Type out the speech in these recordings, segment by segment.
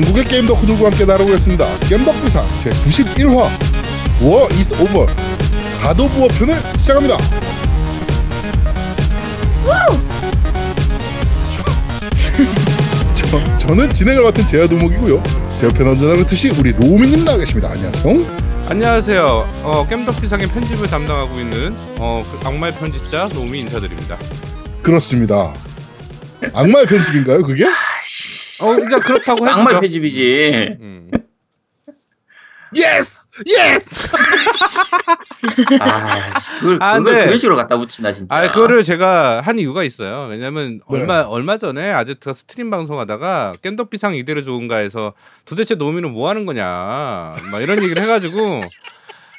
전국의 게임 덕후들과 함께 나누고있습니다 겜덕비상 제91화 War is Over God of War편을 시작합니다. 저, 저는 진행을 맡은 제야도목이고요. 제 옆에 언제나 그렇듯이 우리 노우미님 나와 계십니다. 안녕하세요. 안녕하세요. 어, 겜덕비상의 편집을 담당하고 있는 어, 그 악마의 편집자 노미 인사드립니다. 그렇습니다. 악마의 편집인가요, 그게? 어, 일단 그렇다고 해도 악마의 편집이지. 음. Yes! Yes! 아, 그걸, 아, 그걸 네. 그런 식으로 갖다 붙이나 진짜. 아, 그거를 제가 한 이유가 있어요. 왜냐면 네. 얼마 얼마 전에 아제트가 스트림 방송하다가 겜덕비상 이대로 좋은가에서 도대체 노미는 뭐 하는 거냐, 막 이런 얘기를 해가지고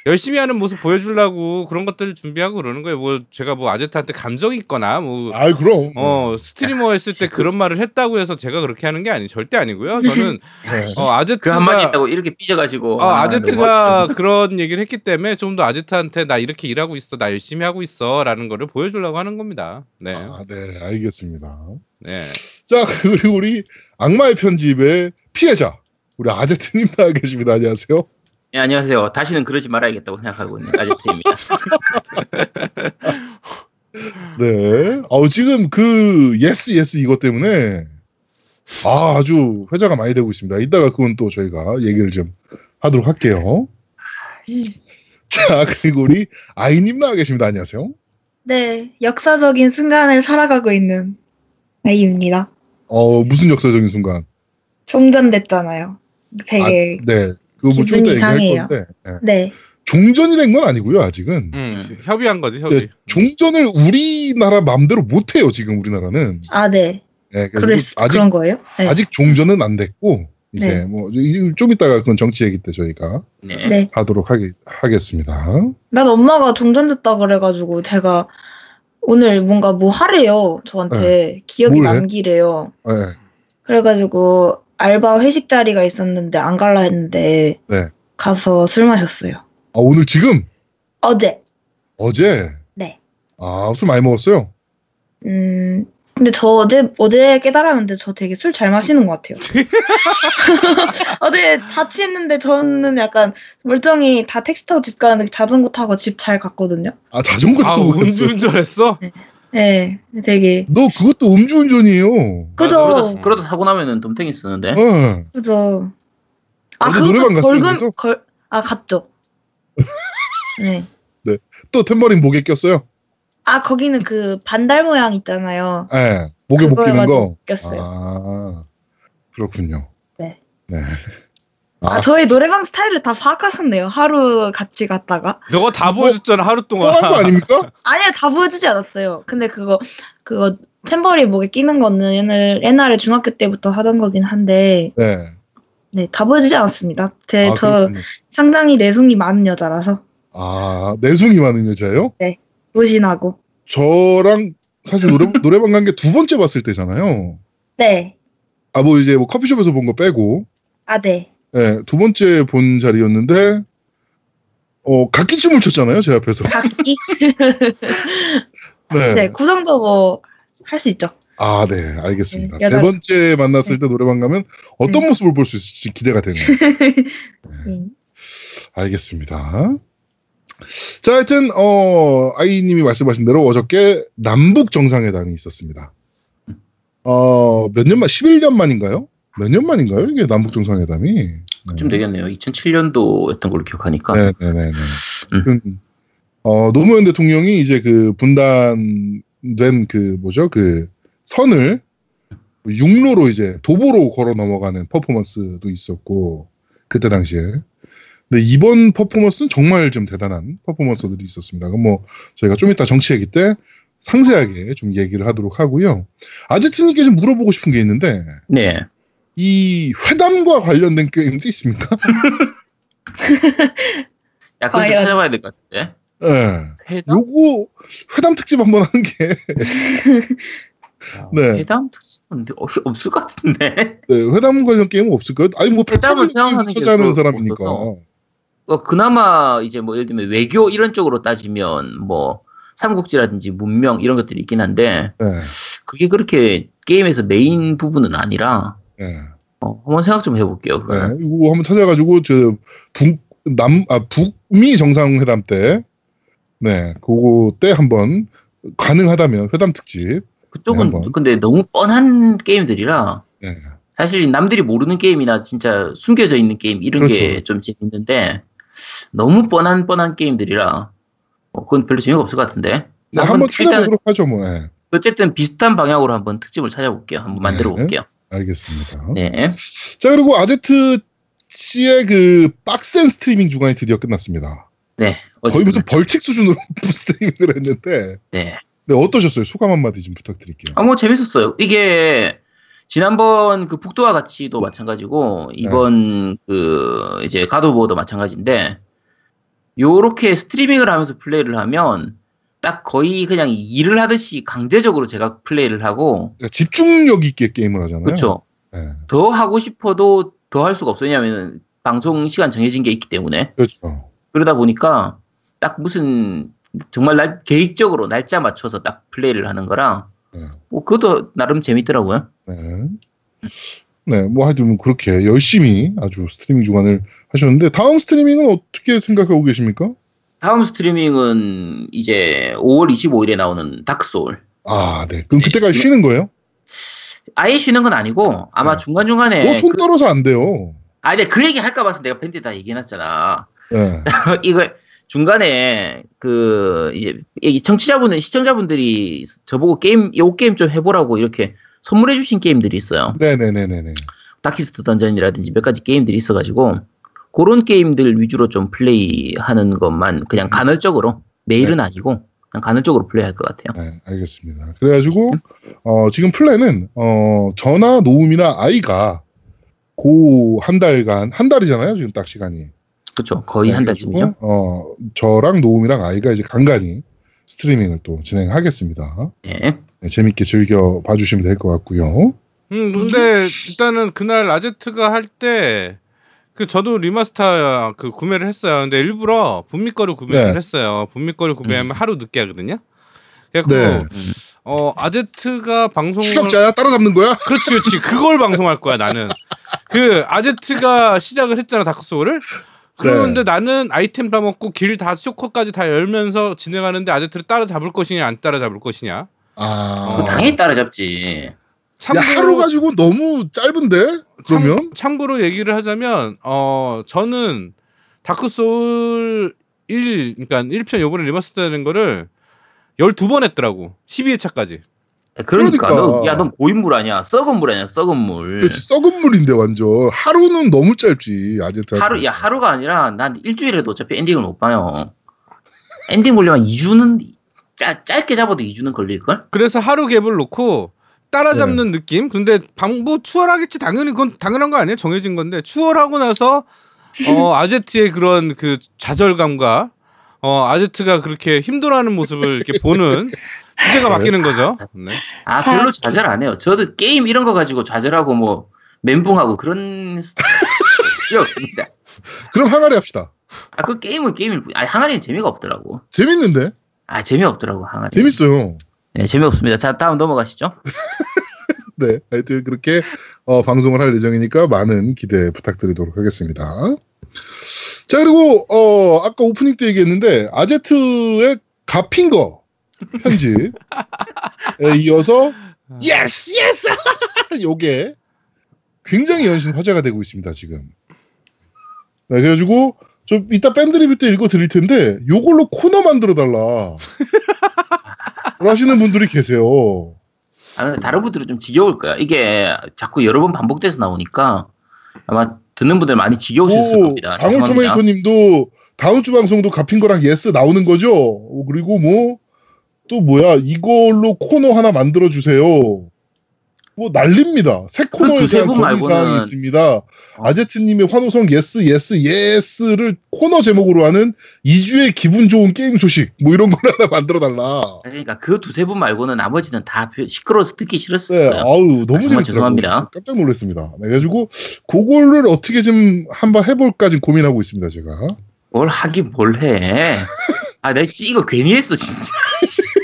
열심히 하는 모습 보여주려고 그런 것들을 준비하고 그러는 거예요. 뭐 제가 뭐 아제트한테 감정 있거나 뭐 아이, 그럼. 어 스트리머 했을 때 그런 말을 했다고 해서 제가 그렇게 하는 게 아니 절대 아니고요. 저는 네. 어그 아제트가 한마디 있다고 이렇게 삐져가지고. 어, 아, 아제트가 그런 얘기를 했기 때문에 좀 더 아제트한테 나 이렇게 일하고 있어, 나 열심히 하고 있어라는 거를 보여주려고 하는 겁니다. 네, 아, 네, 알겠습니다. 네. 자, 그리고 우리 악마의 편집의 피해자. 우리 아제트님 나와 계십니다. 안녕하세요. 네, 안녕하세요. 다시는 그러지 말아야겠다고 생각하고 있는 아제트입니다. 네. 어, 지금 그, Yes, yes 이것 때문에, 아, 아주 회자가 많이 되고 있습니다. 이따가 그건 또 저희가 얘기를 좀 하도록 할게요. 자, 그리고 우리 아이님 나와 계십니다. 안녕하세요. 네, 역사적인 순간을 살아가고 있는 아이입니다. 어, 무슨 역사적인 순간? 종전됐잖아요. 되게, 아, 네. 그거 뭐 좀 이따 얘기할. 건데. 네. 네. 종전이 된 건 아니고요, 아직은. 음, 협의한 거지, 협의. 네, 종전을 우리나라 마음대로 못 해요, 지금 우리나라는. 아, 네. 네, 그래서 그랬, 아직 그런 거예요? 네. 아직 종전은 안 됐고 이제 네. 뭐좀 이따가 그건 정치 얘기 때 저희가 네. 네. 하도록 하겠, 하겠 습니다. 난 엄마가 종전 됐다 그래가지고 제가 오늘 뭔가 뭐 하래요. 저한테. 기억이? 남기래요. 네. 그래가지고 알바 회식 자리가 있었는데 안 갈라 했는데 네. 가서 술 마셨어요. 아, 오늘 지금 어제. 어제 네. 아, 술 많이 먹었어요. 음, 근데 저 어제, 어제 깨달았는데 저 되게 술 잘 마시는 것 같아요. 어제 자취했는데 저는 약간 멀쩡히 다 택시 타고 집 가는데 자전거 타고 집 잘 갔거든요. 아, 자전거 아, 타고 갔어. 음주운전했어? 네, 되게. 너 그것도 음주운전이에요. 그죠? 그러다, 그러다 사고 나면은 덤탱이 쓰는데. 네. 그죠. 아, 노래방 갔어요, 벌금? 걸, 아, 갔죠. 네. 또 탬버린 목에 꼈어요. 아, 거기는 그 반달 모양 있잖아요. 네. 목에 못 끼는 거. 꼈어요. 아, 그렇군요. 네. 네. 아, 저희 노래방 스타일을 다 파악하셨네요. 하루 같이 갔다가. 너가 다 뭐, 보여줬잖아, 하루 동안. 뻔한 거 아닙니까? 아니요, 다 보여주지 않았어요. 근데 그거, 그거, 탬버리 목에 끼는 거는 옛날, 옛날에 중학교 때부터 하던 거긴 한데, 네. 네, 다 보여주지 않았습니다. 제, 아, 저 그렇군요. 상당히 내숭이 많은 여자라서, 아, 내숭이 많은 여자예요? 조신하고. 저랑 사실 노래, 노래방 간 게 두 번째 봤을 때잖아요. 네. 아, 뭐 이제 뭐 커피숍에서 본 거 빼고, 아, 네. 예, 두 번째 본 자리였는데, 어, 각기 춤을 췄잖아요, 제 앞에서. 각기? 네. 네, 그 정도 뭐, 할 수 있죠. 아, 네, 알겠습니다. 네, 세 번째 만났을 때 노래방 가면 어떤 네. 모습을 볼 수 있을지 기대가 되네요. 음. 알겠습니다. 자, 하여튼, 어, 아이님이 말씀하신 대로 어저께 남북 정상회담이 있었습니다. 어, 몇 년 만, 11년 만인가요? 몇 년 만인가요? 이게 남북 정상회담이? 좀 되겠네요. 2007년도였던 걸로 기억하니까. 네네네네. 음. 음. 어, 노무현 대통령이 이제 그 분단된 그 뭐죠? 그 선을 육로로 이제 도보로 걸어 넘어가는 퍼포먼스도 있었고 그때 당시에. 근데 이번 퍼포먼스는 정말 좀 대단한 퍼포먼스들이 있었습니다. 그럼 뭐 저희가 좀 이따 정치 얘기 때 상세하게 좀 얘기를 하도록 하고요. 아제트님께 좀 물어보고 싶은 게 있는데 네. 이 회담과 관련된 게임도 있습니까? 야, 그걸 좀 과연. 찾아봐야 될 것 같은데. 예. 회담? 요거 회담 특집 한번 하는 게 네. 회담 특집은 어, 없을 것 같은데. 네, 회담 관련 게임은 없을까요? 아니 뭐 회담을 생각하는 그거 사람이니까. 어, 그나마 이제 뭐 예를 들면 외교 이런 쪽으로 따지면 뭐 삼국지라든지 문명 이런 것들이 있긴 한데 네, 그게 그렇게 게임에서 메인 부분은 아니라 네. 어, 한번 생각 좀 해볼게요. 네. 이거 한번 찾아가지고 저 북남 아 북미 정상회담 때, 네, 그거 때 한번 가능하다면 회담 특집. 그쪽은 네. 근데 너무 뻔한 게임들이라 네. 사실 남들이 모르는 게임이나 진짜 숨겨져 있는 게임 이런 게 그렇죠. 좀 재밌는데 너무 뻔한 뻔한 게임들이라 어, 그건 별로 재미가 없을 것 같은데. 네, 한번 찾아보도록 하죠, 뭐. 네, 어쨌든 비슷한 방향으로 한번 특집을 찾아볼게요. 한번 만들어 네. 볼게요. 알겠습니다. 네. 자 그리고 아제트 씨의 그 빡센 스트리밍 주간이 드디어 끝났습니다. 네. 거의 무슨 어쨌든 벌칙 수준으로 스트리밍을 했는데, 네. 네 어떠셨어요? 소감 한마디 좀 부탁드릴게요. 아, 뭐 재밌었어요. 이게 지난번 그 북도와 같이도 마찬가지고 네. 이번 그 이제 가도보도 마찬가지인데 요렇게 스트리밍을 하면서 플레이를 하면 딱 거의 그냥 일을 하듯이 강제적으로 제가 플레이를 하고 그러니까 집중력 있게 게임을 하잖아요. 그렇죠. 네, 더 하고 싶어도 더 할 수가 없어요. 왜냐하면 방송 시간 정해진 게 있기 때문에 그렇죠. 그러다 보니까 딱 무슨 정말 날, 계획적으로 날짜 맞춰서 딱 플레이를 하는 거라 네. 뭐 그것도 나름 재밌더라고요. 네. 네, 뭐 하여튼 그렇게 열심히 아주 스트리밍 주간을 하셨는데 다음 스트리밍은 어떻게 생각하고 계십니까? 다음 스트리밍은 이제 5월 25일에 나오는 Dark Soul. 아, 네. 그럼 네. 그때까지 쉬는 거예요? 아예 쉬는 건 아니고 아마 네. 중간 중간에 어, 손 그, 떨어서 안 돼요. 아, 근데 그 얘기 할까 봐서 내가 밴드 다 얘기해놨잖아. 네. 이거 중간에 그 이제 이 청취자분들 시청자분들이 저보고 게임 요 게임 좀 해보라고 이렇게 선물해주신 게임들이 있어요. 네네네네네. Darkest Dungeon이라든지 몇 가지 게임들이 있어가지고 그런 게임들 위주로 좀 플레이하는 것만 그냥 간헐적으로 매일은 아니고 그냥 간헐적으로 플레이할 것 같아요. 네, 알겠습니다. 그래가지고 어, 지금 플랜은 어, 저나 노움이나 아이가 고 한 달간 한 달이잖아요. 지금 딱 시간이. 그렇죠. 거의 네, 한 달쯤이죠. 어, 저랑 노움이랑 아이가 이제 간간히 스트리밍을 또 진행하겠습니다. 네. 네, 재밌게 즐겨 봐주시면 될 것 같고요. 음, 근데 일단은 그날 아제트가 할 때 그 저도 remaster 그 구매를 했어요. 근데 일부러 북미 거를 구매를 네. 했어요. 북미 거를 구매하면 하루 늦게 하거든요. 그래갖고 네. 어 아제트가 방송을 추격자야 따라잡는 거야? 그렇지 그렇지 그걸 방송할 거야 나는. 그 아제트가 시작을 했잖아 Dark Soul을. 그런데 네. 나는 아이템 다 먹고 길 다 쇼커까지 다 열면서 진행하는데 아제트를 따라잡을 것이냐 안 따라잡을 것이냐. 아, 그거 당연히 따라잡지. 야, 하루 가지고 너무 짧은데? 그러면? 참, 참고로 얘기를 하자면 어 저는 Dark Soul 1 그러니까 1편 요번에 remaster 되는 거를 12번 했더라고. 12회차까지. 그러니까, 그러니까. 너, 야, 넌 고인물 아니야. 썩은 물 아니야, 썩은 물. 그 썩은 물인데 완전 하루는 너무 짧지 아제트 하루, 야, 하루가 아니라 난 일주일에도 어차피 엔딩을 못 봐요. 엔딩 보려면 2주는, 짧, 짧게 잡아도 2주는 걸릴걸? 그래서 하루 갭을 놓고 따라잡는 네. 느낌. 근데 방뭐 추월하겠지 당연히 그건 당연한 거 아니에요? 정해진 건데 추월하고 나서 어 아제트의 그런 그 좌절감과 어 아제트가 그렇게 힘들어하는 모습을 이렇게 보는 주제가 바뀌는 거죠. 네. 아, 사- 별로 좌절 안 해요. 저도 게임 이런 거 가지고 좌절하고 뭐, 멘붕하고 그런 스타일이 없습니다. 그럼 항아리 합시다 아, 그 게임은 게임일 뿐. 아, 항아리는 재미가 없더라고. 재밌는데 아, 재미없더라고, 항아리. 재밌어요 네, 재미없습니다. 자, 다음 넘어가시죠. 네 하여튼 그렇게 어, 방송을 할 예정이니까 많은 기대 부탁드리도록 하겠습니다. 자 그리고 어, 아까 오프닝 때 얘기했는데 아제트의 God Finger 편집에 이어서 yes yes 요게 굉장히 연신 화제가 되고 있습니다 지금. 네, 그래가지고 좀 이따 밴드 리뷰 때 읽어 드릴 텐데 요걸로 코너 만들어 달라 하시는 분들이 계세요 아, 근데 다른 분들은 좀 지겨울 거야. 이게 자꾸 여러 번 반복돼서 나오니까 아마 듣는 분들 많이 지겨우셨을 오, 겁니다. 죄송합니다. 방울토마토님도 다음 주 방송도 God Finger랑 yes 나오는 거죠. 어, 그리고 뭐 또 뭐야 이걸로 코너 하나 만들어 주세요. 뭐 난립니다. 새 코너에 그 대한 분 건의 사항이 말고는- 있습니다. 아제트님의 환호성 yes yes yes를 코너 제목으로 하는 2주의 기분 좋은 게임 소식 뭐 이런 걸 하나 만들어 달라. 그러니까 그 두세 분 말고는 나머지는 다 표- 시끄러워서 듣기 싫었을 네. 아우 너무 재밌더라고요. 죄송합니다. 깜짝 놀랐습니다. 네, 그래가지고 그거를 어떻게 좀 한번 해볼까 지금 고민하고 있습니다. 제가. 뭘 하긴 뭘 해. 아, 내가 씨, 이거 괜히 했어, 진짜.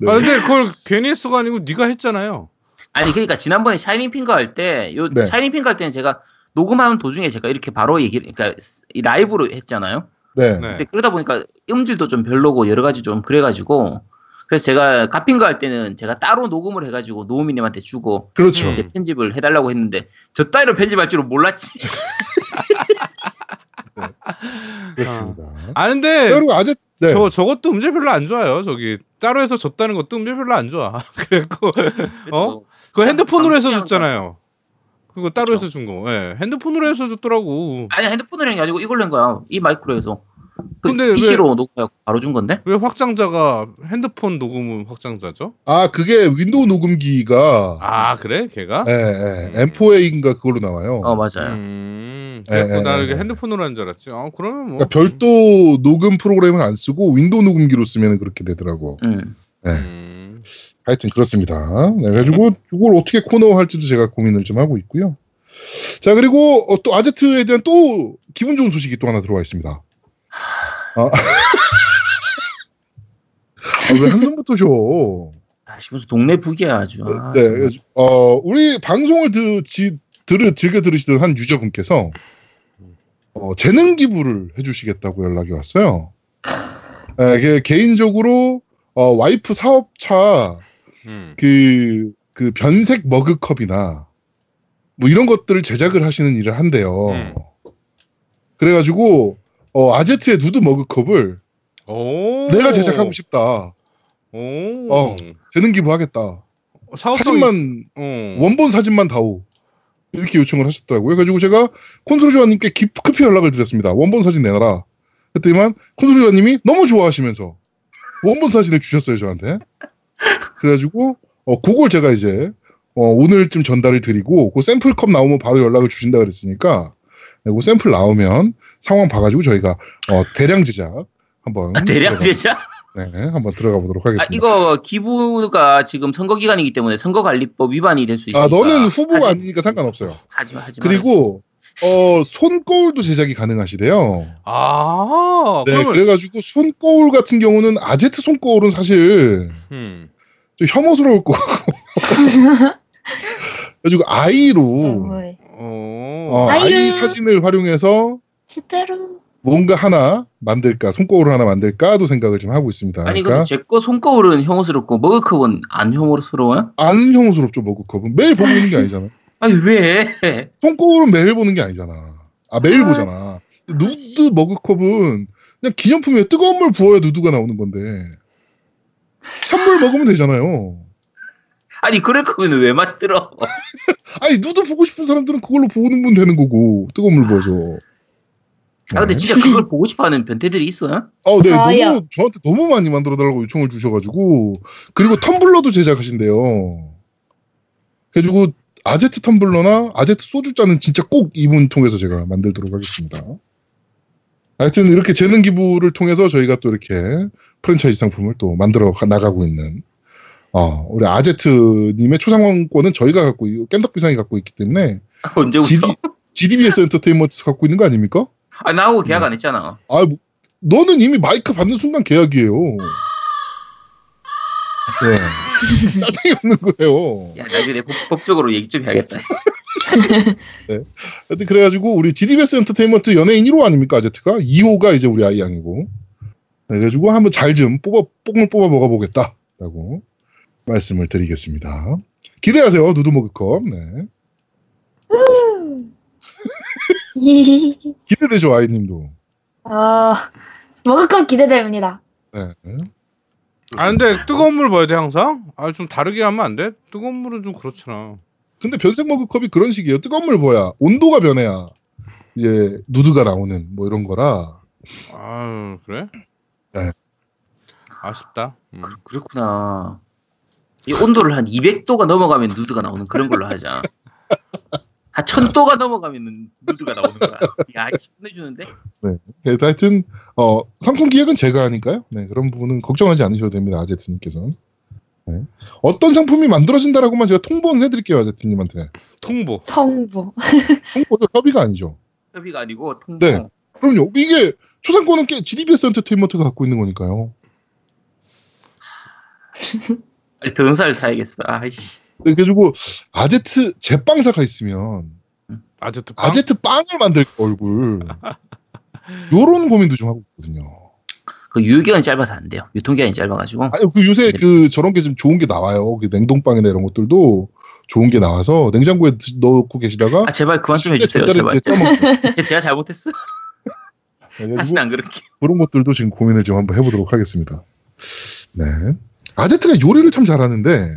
네. 아 근데 그걸 괜히 했어가 아니고 네가 했잖아요. 아니 그러니까 지난번에 Shining Finger 할때요 네. Shining Finger 할 때는 제가 녹음하는 도중에 제가 이렇게 바로 얘기 그러니까 이 라이브로 했잖아요. 네. 네. 근데 그러다 보니까 음질도 좀 별로고 여러 가지 좀 그래가지고 그래서 제가 God Finger 할 때는 제가 따로 녹음을 해가지고 노우미님한테 주고 그렇죠. 음. 이제 편집을 해달라고 했는데 저 따위로 편집할 줄은 몰랐지. 그렇습니다. 아 근데 그리고 아재 네. 저 저것도 음질 별로 안 좋아요. 저기 따로 해서 줬다는 것도 음질 별로 안 좋아. 그래갖고 어? 그거 핸드폰으로 해서 줬잖아요. 그거 따로 그쵸. 해서 준 거. 예. 핸드폰으로 해서 줬더라고. 아니 핸드폰으로 한게 아니고 이걸로 한 거야. 이 마이크로 해서. 그 근데 왜- PC로 녹음해서 바로 준 건데? 왜 확장자가 핸드폰 녹음은 확장자죠? 아 그게 윈도우 녹음기가 아 그래? 걔가? 예, 예. M4A인가 그걸로 나와요. 어 맞아요. 음. 예, 그래서 예, 나는 이게 예. 핸드폰으로 한 줄 알았지. 아 그러면 뭐. 그러니까 별도 녹음 프로그램을 안 쓰고 윈도우 녹음기로 쓰면 그렇게 되더라고. 음. 네. 음. 하여튼 그렇습니다. 네, 그래가지고 이걸 어떻게 코너 할지도 제가 고민을 좀 하고 있고요. 자 그리고 어, 또 아제트에 대한 또 기분 좋은 소식이 또 하나 들어와 있습니다. 아, 아, 왜 한숨부터 쉬어? 무슨 동네 북이야 아주. 아, 네, 정말. 어, 우리 방송을 드, 지, 들으, 즐겨 들으시던 한 유저분께서 어, 재능 기부를 해주시겠다고 연락이 왔어요. 네, 개인적으로 어, 와이프 사업차 음. 그, 그 변색 머그컵이나 뭐 이런 것들을 제작을 하시는 일을 한대요. 음. 그래가지고 어, 아제트의 누드 머그컵을 오. 내가 제작하고 싶다. 오. 어. 재능 기부하겠다. 사진만 어. 원본 사진만 다오. 이렇게 요청을 하셨더라고요. 그래가지고 제가 콘솔조아님께 급히 연락을 드렸습니다. 원본 사진 내놔라. 그랬더니만 콘솔조아님이 너무 좋아하시면서 원본 사진을 주셨어요 저한테. 그래가지고 어 그걸 제가 이제 어, 오늘쯤 전달을 드리고 그 샘플컵 나오면 바로 연락을 주신다 그랬으니까 네, 그 샘플 나오면 상황 봐가지고 저희가 어, 대량 제작 한번 아, 대량 들어가- 제작? 네, 한번 들어가 보도록 아, 하겠습니다. 이거 기부가 지금 선거 기간이기 때문에 선거관리법 위반이 될 수 있으니까. 아 너는 후보가 하지- 아니니까 상관없어요. 하지마 하지마. 그리고 어 손거울도 제작이 가능하시대요. 아. 네, 그러면 그래가지고 손거울 같은 경우는 아제트 손거울은 사실 음. 좀 혐오스러울 것 같고. 그래가지고 아이로 어, 어. 어, 아이 사진을 활용해서 스테로. 뭔가 하나 만들까, 손거울을 하나 만들까도 생각을 좀 하고 있습니다. 아니 그러니까 근데 제거 손거울은 혐오스럽고 머그컵은 안 혐오스러워요? 안 혐오스럽죠 머그컵은 매일 보고 있는 게 아니잖아. 아니 왜? 손거울은 매일 보는 게 아니잖아. 아 매일 아. 보잖아. 누드 머그컵은 그냥 기념품이에요. 뜨거운 물 부어야 누드가 나오는 건데 찬물 먹으면 되잖아요. 아니 그럴 거면 왜 만들어? 아니 누드 보고 싶은 사람들은 그걸로 보는 되는 거고 뜨거운 물 부어서. 아 근데 진짜 그걸 보고 싶어하는 변태들이 있어요? 어, 네, 아, 야. 너무 저한테 너무 많이 만들어 달라고 요청을 주셔가지고 그리고 텀블러도 제작하신대요. 그래가지고 아제트 텀블러나 아제트 소주잔은 진짜 꼭 이분 통해서 제가 만들도록 하겠습니다. 하여튼 이렇게 재능 기부를 통해서 저희가 또 이렇게 프랜차이즈 상품을 또 만들어 가- 나가고 있는 어, 우리 아제트님의 초상권은 저희가 갖고 있고 깸덕비상이 갖고 있기 때문에 언제부터? GD, GDBS 엔터테인먼트 갖고 있는 거 아닙니까? 아 나하고 계약 안 했잖아. 아, 뭐, 너는 이미 마이크 받는 순간 계약이에요. 네. 짜증이 없는 거예요. 야 나중에 내 법, 법적으로 얘기 좀 해야겠다. 하여튼 그래가지고 우리 GDBS 엔터테인먼트 연예인 1호 아닙니까 아제트가 2호가 이제 우리 아이 양이고 네, 그래가지고 한번 잘 좀 뽑아 뽕을 뽑아 먹어보겠다 라고 말씀을 드리겠습니다. 기대하세요 누드모그컵. 네. 기대되죠 아이님도. 아, 머그컵 기대됩니다. 네. 아 근데 뜨거운 물 봐야 돼 항상? 아 좀 다르게 하면 안 돼? 뜨거운 물은 좀 그렇잖아. 근데 변색 머그컵이 그런 식이에요. 뜨거운 물 부어야 온도가 변해야 이제 누드가 나오는 뭐 이런 거라. 아 그래? 네. 아쉽다. 음. 그 렇구나. 이 온도를 한 200도가 넘어가면 누드가 나오는 그런 걸로 하자. 한 1000도가 넘어가면 누드가 나오는 거야. 야, 힘내주는데? 네, 하여튼 어, 상품 기획은 제가 하니까요. 네, 그런 부분은 걱정하지 않으셔도 됩니다. 아제트님께서는. 네. 어떤 상품이 만들어진다라고만 제가 통보는 해드릴게요. 아제트님한테. 통보. 통보. 통보도 협의가 아니죠. 협의가 아니고 통보. 네. 그럼요. 이게 초상권은 꽤 GDBS 엔터테인먼트가 갖고 있는 거니까요. 변호사를 사야겠어. 아이씨. 네, 그래가지고 아제트 제빵사가 있으면 아제트 빵? 아제트 빵을 만들 얼굴 요런 고민도 좀 하고 있거든요. 그 유효기간이 짧아서 안 돼요. 유통기한이 짧아가지고. 아니 그 요새 네. 그 저런 게 좀 좋은 게 나와요. 그 냉동빵이나 이런 것들도 좋은 게 나와서 냉장고에 드- 넣고 계시다가 아 제발 그만 좀 해주세요. 제발. 제가 잘못했어. 다시는 안 그렇게. 그런 것들도 지금 고민을 좀 한번 해보도록 하겠습니다. 네. 아제트가 요리를 참 잘하는데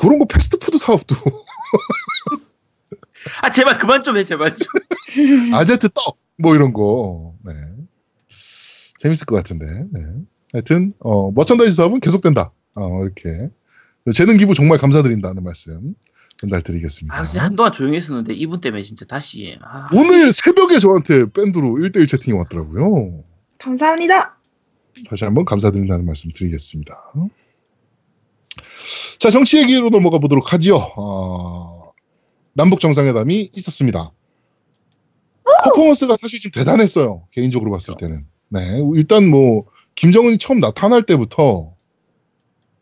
그런 거 패스트푸드 사업도 아 제발 그만 좀 해 제발 좀. 아제트 떡 뭐 이런 거 네. 재밌을 것 같은데 네. 하여튼 어, merchandise 사업은 계속된다 어, 이렇게 재능 기부 정말 감사드린다는 말씀 전달드리겠습니다. 아 한동안 조용히 했었는데 이분 때문에 진짜 다시. 아, 오늘 새벽에 저한테 밴드로 1대1 채팅이 왔더라고요. 감사합니다. 다시 한번 감사드린다는 말씀 드리겠습니다. 자, 정치 얘기로 넘어가 보도록 하지요. 어, 남북 정상회담이 있었습니다. 퍼포먼스가 사실 좀 대단했어요. 개인적으로 봤을 때는. 네, 일단 뭐 김정은이 처음 나타날 때부터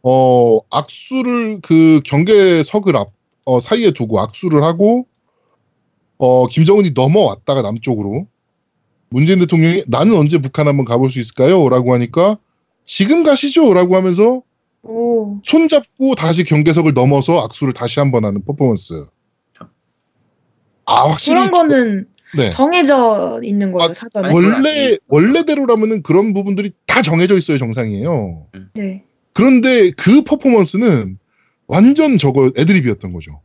어 악수를 그 경계석을 앞 어, 사이에 두고 악수를 하고 어 김정은이 넘어왔다가 남쪽으로 문재인 대통령이 나는 언제 북한 한번 가볼 수 있을까요? 라고 하니까 지금 가시죠! 라고 하면서 오. 손잡고 다시 경계석을 넘어서 악수를 다시 한 번 하는 퍼포먼스. 아, 확실히. 그런 거는 저- 네. 정해져 있는 거예요 아, 사전에. 원래, 원래대로라면은 그런 부분들이 다 정해져 있어야 정상이에요. 네. 그런데 그 퍼포먼스는 완전 저거 애드립이었던 거죠.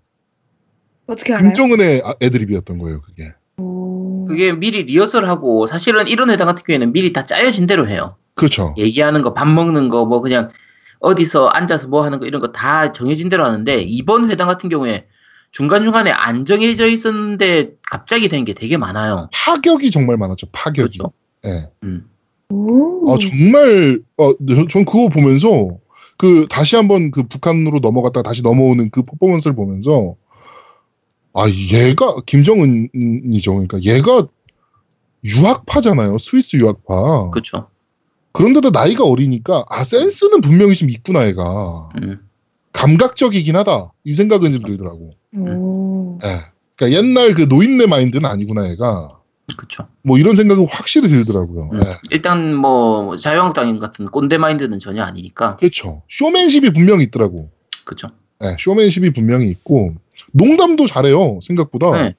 어떻게 알아요? 김정은의 아- 애드립이었던 거예요, 그게. 오. 그게 미리 리허설하고 사실은 이런 회담 같은 경우에는 미리 다 짜여진 대로 해요. 그렇죠. 얘기하는 거, 밥 먹는 거, 뭐 그냥 어디서 앉아서 뭐 하는 거 이런 거 다 정해진 대로 하는데 이번 회담 같은 경우에 중간중간에 안 정해져 있었는데 갑자기 된 게 되게 많아요. 파격이 정말 많았죠, 파격이. 그렇죠. 예. 음. 오. 아, 정말, 어, 저- 전 그거 보면서, 그, 다시 한번 그 북한으로 넘어갔다가 다시 넘어오는 그 퍼포먼스를 보면서, 아, 얘가, 김정은이죠. 그러니까 얘가 유학파잖아요. 스위스 유학파. 그렇죠. 그런데도 나이가 어리니까, 아, 센스는 분명히 좀 있구나, 얘가. 음. 감각적이긴 하다. 이 생각은 좀 들더라고. 오. 예. 그러니까 옛날 그 노인네 마인드는 아니구나, 얘가. 그렇죠. 뭐 이런 생각은 확실히 들더라고요. 음. 예. 일단 뭐 자유한국당 같은 꼰대 마인드는 전혀 아니니까. 그렇죠. 쇼맨십이 분명히 있더라고. 그렇죠. 네, 쇼맨십이 분명히 있고 농담도 잘해요 생각보다 네.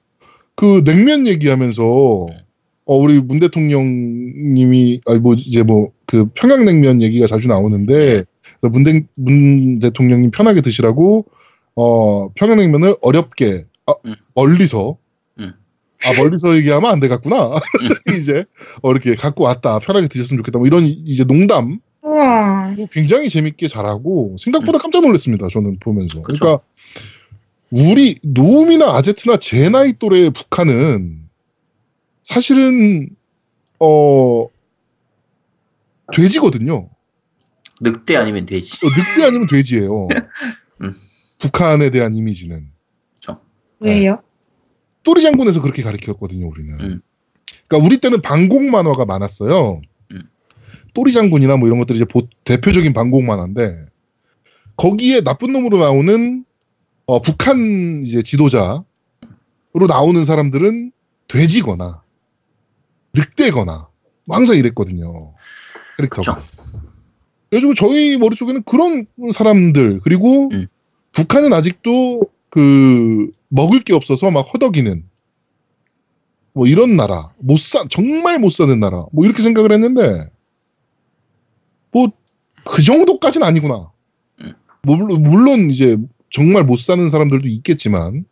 그 냉면 얘기하면서 어, 우리 문 대통령님이 아니 뭐 이제 뭐그 평양냉면 얘기가 자주 나오는데 그래서 문, 대, 문 대통령님 편하게 드시라고 어 평양냉면을 어렵게 아, 음. 멀리서 음. 아 멀리서 얘기하면 안 되겠구나 이제 어, 이렇게 갖고 왔다 편하게 드셨으면 좋겠다 뭐 이런 이제 농담 우와. 이거 굉장히 재밌게 잘하고 생각보다 깜짝 놀랐습니다. 저는 보면서. 그 음. 그쵸. 러니까 우리 노움이나 아제트나 제 나이 또래의 북한은 사실은 어 돼지거든요. 늑대 아니면 돼지. 어, 늑대 아니면 돼지예요. 음. 북한에 대한 이미지는 왜요? 또리 장군에서 그렇게 가르쳤거든요. 우리는. 음. 그러니까 우리 때는 방공 만화가 많았어요. 음. 또리 장군이나 뭐 이런 것들이 이제 보- 대표적인 방공 만화인데 거기에 나쁜 놈으로 나오는 어, 북한 이제 지도자로 나오는 사람들은 돼지거나 늑대거나 뭐 항상 이랬거든요. 캐릭터가. 그래가지고 저희 머릿속에는 그런 사람들 그리고 음. 북한은 아직도 그 먹을 게 없어서 막 허덕이는 뭐 이런 나라 못 사 정말 못 사는 나라 뭐 이렇게 생각을 했는데 뭐 그 정도까지는 아니구나. 음. 뭐 물론, 물론 이제 정말 못 사는 사람들도 있겠지만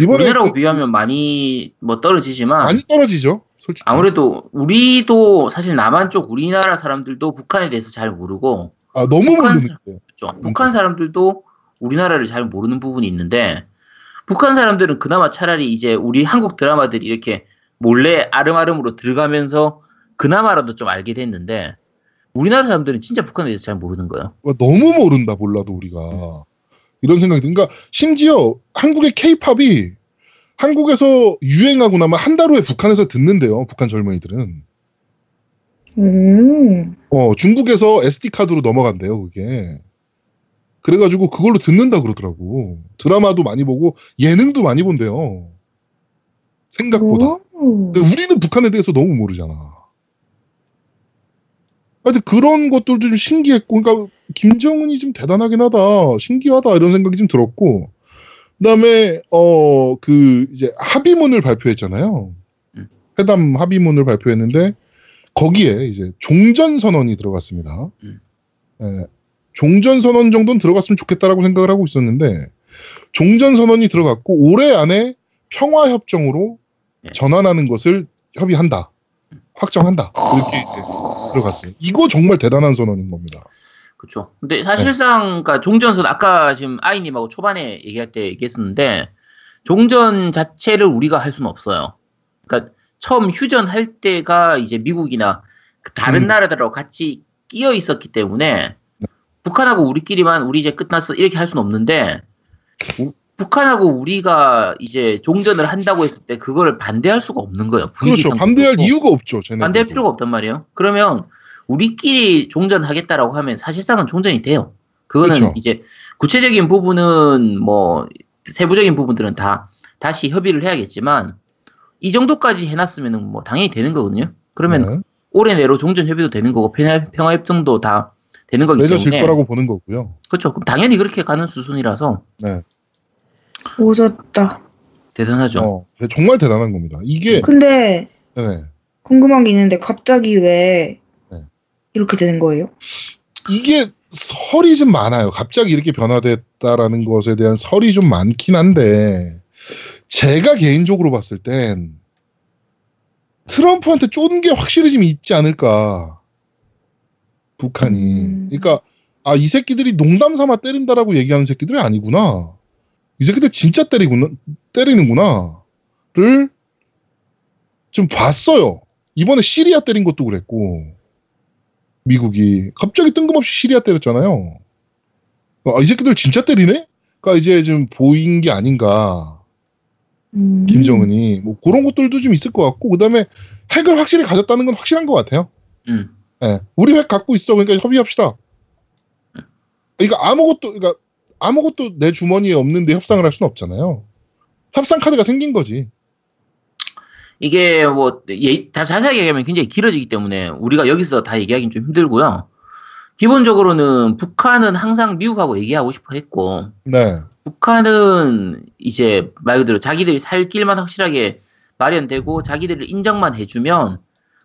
이번에 우리나라하고 그 비하면 많이 뭐 떨어지지만 많이 떨어지죠. 솔직히. 아무래도 우리도 사실 남한 쪽 우리나라 사람들도 북한에 대해서 잘 모르고 아, 너무 북한 모르는 게. 그렇죠. 북한 사람들도 우리나라를 잘 모르는 부분이 있는데 북한 사람들은 그나마 차라리 이제 우리 한국 드라마들이 이렇게 몰래 아름아름으로 들어가면서 그나마라도 좀 알게 됐는데 우리나라 사람들은 진짜 북한에 대해서 잘 모르는 거예요. 와, 너무 모른다 몰라도 우리가 이런 생각이 드 그러니까 심지어 한국의 케이팝이 한국에서 유행하고 나면 한 달 후에 북한에서 듣는데요 북한 젊은이들은 음. 어 중국에서 SD 카드로 넘어간대요 그게 그래가지고 그걸로 듣는다 그러더라고. 드라마도 많이 보고 예능도 많이 본대요. 생각보다. 오. 근데 우리는 북한에 대해서 너무 모르잖아. 하여튼 그런 것들도 좀 신기했고, 그러니까 김정은이 좀 대단하긴 하다, 신기하다 이런 생각이 좀 들었고, 그다음에 어 그 이제 합의문을 발표했잖아요. 음. 회담 합의문을 발표했는데 거기에 이제 종전 선언이 들어갔습니다. 음. 예, 종전 선언 정도는 들어갔으면 좋겠다라고 생각을 하고 있었는데 종전 선언이 들어갔고 올해 안에 평화 협정으로 예. 전환하는 것을 협의한다. 확정한다. 이렇게 들어갔어요. 이거 정말 대단한 선언인 겁니다. 그렇죠. 근데 사실상 그러니까 종전선 아까 지금 아이님하고 초반에 얘기할 때 얘기했었는데 종전 자체를 우리가 할 수는 없어요. 그러니까 처음 휴전할 때가 이제 미국이나 그 다른 음. 나라들하고 같이 끼어 있었기 때문에 북한하고 우리끼리만 우리 이제 끝났어 이렇게 할 수는 없는데 우- 북한하고 우리가 이제 종전을 한다고 했을 때 그거를 반대할 수가 없는 거예요. 그렇죠. 반대할 그렇고. 이유가 없죠. 반대할 필요가 없단 말이에요. 그러면 우리끼리 종전하겠다라고 하면 사실상은 종전이 돼요. 그거는 그렇죠. 이제 구체적인 부분은 뭐 세부적인 부분들은 다 다시 협의를 해야겠지만 이 정도까지 해놨으면 뭐 당연히 되는 거거든요. 그러면 네. 올해 내로 종전 협의도 되는 거고 평화, 평화협정도 다 되는 거기 맺어질 때문에 거라고 보는 거고요. 그렇죠. 그럼 당연히 그렇게 가는 수순이라서 네. 오졌다. 대단하죠. 어, 정말 대단한 겁니다. 이게 근데 네. 궁금한 게 있는데 갑자기 왜 네. 이렇게 되는 거예요? 이게 설이 좀 많아요. 갑자기 이렇게 변화됐다라는 것에 대한 설이 좀 많긴 한데 제가 개인적으로 봤을 땐 트럼프한테 쫀 게 확실히 좀 있지 않을까. 북한이. 음. 그러니까 아 이 새끼들이 농담 삼아 때린다라고 얘기하는 새끼들이 아니구나. 이 새끼들 진짜 때리구나 때리는구나를 좀 봤어요. 이번에 시리아 때린 것도 그랬고 미국이 갑자기 뜬금없이 시리아 때렸잖아요. 아, 이 새끼들 진짜 때리네? 그러니까 이제 좀 보인 게 아닌가. 음. 김정은이 뭐 그런 것들도 좀 있을 것 같고 그다음에 핵을 확실히 가졌다는 건 확실한 것 같아요. 음. 예, 우리 핵 갖고 있어. 그러니까 협의합시다. 그러니까 아무것도 그러니까 아무것도 내 주머니에 없는데 협상을 할 수는 없잖아요. 협상 카드가 생긴 거지. 이게 뭐, 예, 다 자세하게 얘기하면 굉장히 길어지기 때문에 우리가 여기서 다 얘기하기는 좀 힘들고요. 기본적으로는 북한은 항상 미국하고 얘기하고 싶어 했고, 네, 북한은 이제 말 그대로 자기들이 살 길만 확실하게 마련되고 자기들을 인정만 해주면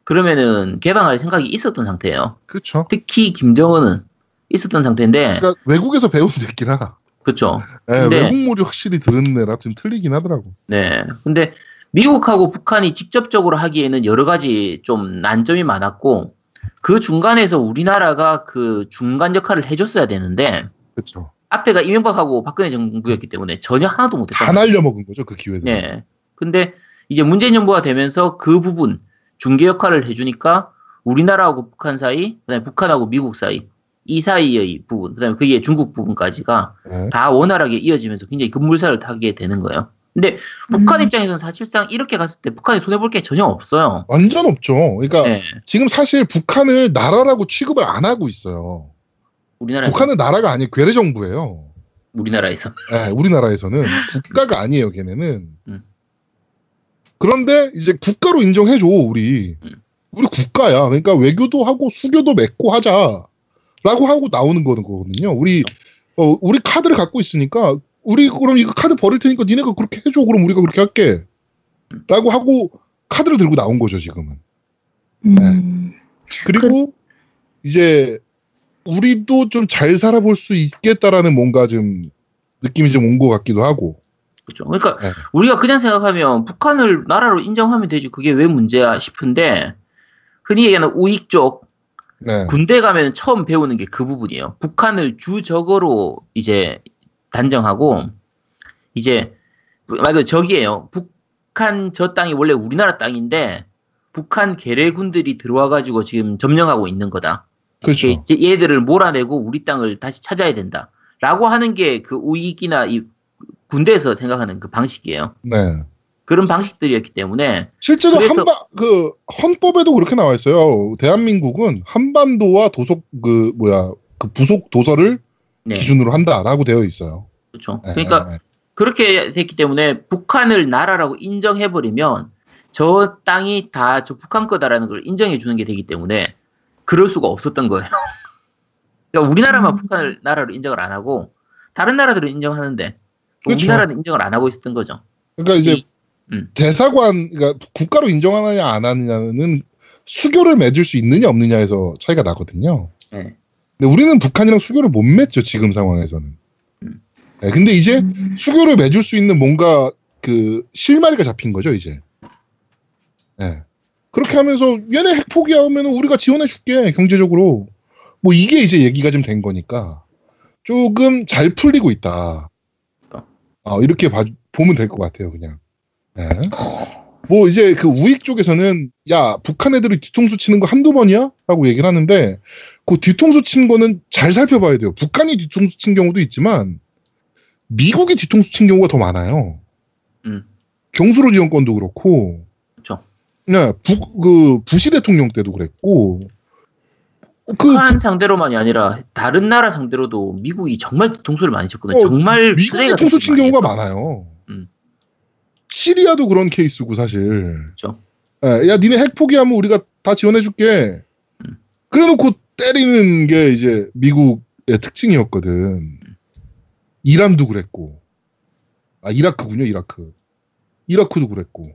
그러면은 개방할 생각이 있었던 상태예요. 그렇죠. 특히 김정은은 있었던 상태인데, 그러니까 외국에서 배운 새끼라 그렇죠. 예, 근데- 외국물이 확실히 들은 애라 좀 틀리긴 하더라고. 네. 근데 미국하고 북한이 직접적으로 하기에는 여러 가지 좀 난점이 많았고 그 중간에서 우리나라가 그 중간 역할을 해줬어야 되는데 그렇죠. 앞에가 이명박하고 박근혜 정부였기 때문에 전혀 하나도 못했다. 다 날려먹은 거죠 그 기회를. 네. 근데 이제 문재인 정부가 되면서 그 부분 중개 역할을 해주니까 우리나라하고 북한 사이, 그다음에 북한하고 미국 사이 이 사이의 부분, 그다음에 그게 중국 부분까지가 네. 다 원활하게 이어지면서 굉장히 급물살을 타게 되는 거예요. 근데 북한 음. 입장에서는 사실상 이렇게 갔을 때 북한이 손해볼 게 전혀 없어요. 완전 없죠. 그러니까 네. 지금 사실 북한을 나라라고 취급을 안 하고 있어요. 우리나라에서. 북한은 나라가 아니에요. 괴뢰 정부예요. 우리나라에서. 예, 우리나라에서는 국가가 아니에요, 걔네는. 음. 그런데 이제 국가로 인정해줘, 우리. 음. 우리 국가야. 그러니까 외교도 하고 수교도 맺고 하자. 라고 하고 나오는 거거든요. 우리, 어, 우리 카드를 갖고 있으니까, 우리 그럼 이거 카드 버릴 테니까 니네가 그렇게 해줘. 그럼 우리가 그렇게 할게. 라고 하고 카드를 들고 나온 거죠, 지금은. 음. 그리고 이제 우리도 좀 잘 살아볼 수 있겠다라는 뭔가 좀 느낌이 좀 온 것 같기도 하고. 그렇죠. 그러니까 네. 우리가 그냥 생각하면 북한을 나라로 인정하면 되지 그게 왜 문제야 싶은데 흔히 얘기하는 우익 쪽 네. 군대 가면 처음 배우는 게 그 부분이에요. 북한을 주적으로 이제 단정하고 이제 말 그대로 적이에요. 북한 저 땅이 원래 우리나라 땅인데 북한 괴뢰군들이 들어와 가지고 지금 점령하고 있는 거다. 그렇죠. 얘들을 몰아내고 우리 땅을 다시 찾아야 된다. 라고 하는 게 그 우익이나 이 군대에서 생각하는 그 방식이에요. 네. 그런 방식들이었기 때문에 실제로 한바 그 헌법에도 그렇게 나와 있어요. 대한민국은 한반도와 도속 그 뭐야 그 부속 도서를 네. 기준으로 한다라고 되어 있어요. 그렇죠. 예, 그러니까 예, 예. 그렇게 됐기 때문에 북한을 나라라고 인정해버리면 저 땅이 다 저 북한 거다라는 걸 인정해 주는 게 되기 때문에 그럴 수가 없었던 거예요. 그러니까 우리나라만 음. 북한을 나라로 인정을 안 하고 다른 나라들은 인정하는데 그렇죠. 우리나라는 인정을 안 하고 있었던 거죠. 그러니까 이제 이- 음. 대사관 그러니까 국가로 인정하느냐 안 하느냐는 수교를 맺을 수 있느냐 없느냐에서 차이가 나거든요. 네. 근데 우리는 북한이랑 수교를 못 맺죠 지금 상황에서는. 음. 네, 근데 이제 음. 수교를 맺을 수 있는 뭔가 그 실마리가 잡힌 거죠 이제. 예. 그렇게 하면서 얘네 핵 포기하면 우리가 지원해줄게 경제적으로. 뭐 이게 이제 얘기가 좀 된 거니까 조금 잘 풀리고 있다. 어, 이렇게 봐, 보면 될 것 같아요 그냥. 예. 뭐 이제 그 우익 쪽에서는 야 북한 애들이 뒤통수 치는 거 한두 번이야? 라고 얘기를 하는데 그 뒤통수 친 거는 잘 살펴봐야 돼요. 북한이 뒤통수 친 경우도 있지만 미국이 뒤통수 친 경우가 더 많아요. 음. 경수로 지원권도 그렇고 그렇죠. 네, 부, 그 부시 대통령 때도 그랬고 그 북한 상대로만이 아니라 다른 나라 상대로도 미국이 정말 뒤통수를 많이 쳤거든요. 어, 정말 미국이 뒤통수 친 경우가. 많아요. 음. 시리아도 그런 케이스고 사실. 그렇죠. 예, 야 니네 핵 포기하면 우리가 다 지원해줄게. 음. 그래놓고 때리는 게 이제 미국의 특징이었거든. 이란도 그랬고, 아 이라크군요 이라크. 이라크도 그랬고.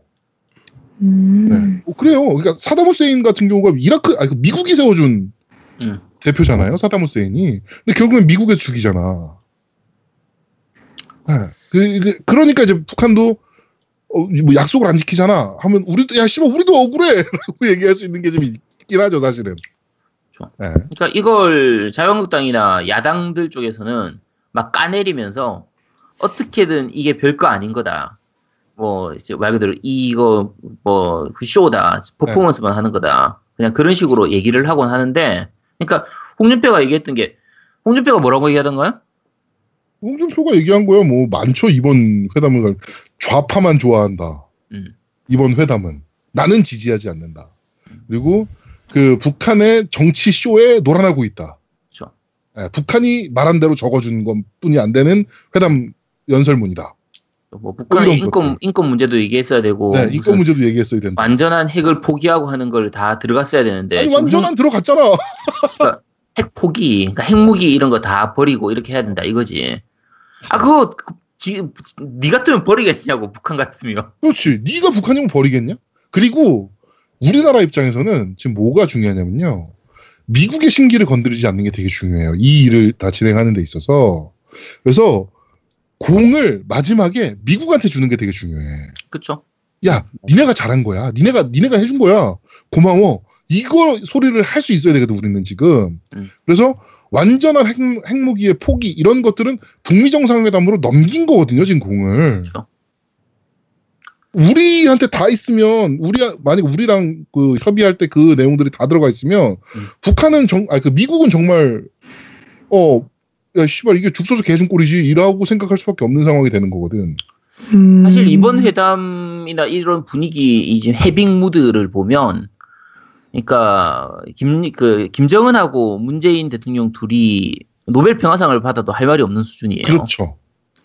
음. 네. 어, 그래요. 그러니까 사담 후세인 같은 경우가 이라크, 아 미국이 세워준 음. 대표잖아요. 사담 후세인이. 근데 결국엔 미국에서 죽이잖아. 네. 그, 그, 러니까 이제 북한도 어, 뭐 약속을 안 지키잖아. 하면 우리도 야 씨발 우리도 억울해 라고 얘기할 수 있는 게 좀 있긴 하죠 사실은. 그렇죠. 네. 그러니까 이걸 자유한국당이나 야당들 쪽에서는 막 까내리면서 어떻게든 이게 별거 아닌 거다. 뭐 이제 말 그대로 이거 뭐 그 쇼다 퍼포먼스만 하는 거다. 그냥 그런 식으로 얘기를 하곤 하는데, 그러니까 홍준표가 얘기했던 게 홍준표가 뭐라고 얘기하던가요? 홍준표가 얘기한 거야 뭐 많죠 이번 회담을 갈- 좌파만 좋아한다. 음. 이번 회담은 나는 지지하지 않는다. 그리고 그 북한의 정치 쇼에 놀아나고 있다. 그렇죠. 예, 북한이 말한 대로 적어준 것뿐이 안 되는 회담 연설문이다. 뭐 북한의 이런 인권 것들. 인권 문제도 얘기했어야 되고 네, 뭐 인권 문제도 얘기했어야 된다. 완전한 핵을 포기하고 하는 걸 다 들어갔어야 되는데 아니 완전한 들어갔잖아. 핵 포기, 그러니까 핵무기 이런 거 다 버리고 이렇게 해야 된다 이거지. 아 그거 그- 지금 니 같으면 버리겠냐고 북한 같으면. 그렇지. 네가 북한이면 버리겠냐? 그리고 우리나라 입장에서는 지금 뭐가 중요하냐면요. 미국의 신기를 건드리지 않는 게 되게 중요해요. 이 일을 다 진행하는 데 있어서. 그래서 공을 마지막에 미국한테 주는 게 되게 중요해. 그쵸? 야, 니네가 잘한 거야. 니네가 니네가 해준 거야. 고마워. 이거 소리를 할 수 있어야 되거든 우리는 지금. 음. 그래서 완전한 핵, 핵무기의 포기 이런 것들은 북미 정상회담으로 넘긴 거거든요 지금 공을. 그렇죠. 우리한테 다 있으면 우리 만약 우리랑 그 협의할 때 그 내용들이 다 들어가 있으면 음. 북한은 정아그 미국은 정말 어 야 씨발 이게 죽서서 개준 꼴이지 이라고 생각할 수밖에 없는 상황이 되는 거거든. 음. 사실 이번 회담이나 이런 분위기 이 지금 해빙 무드를 보면 그러니까 김 그 김정은하고 문재인 대통령 둘이 노벨 평화상을 받아도 할 말이 없는 수준이에요. 그렇죠.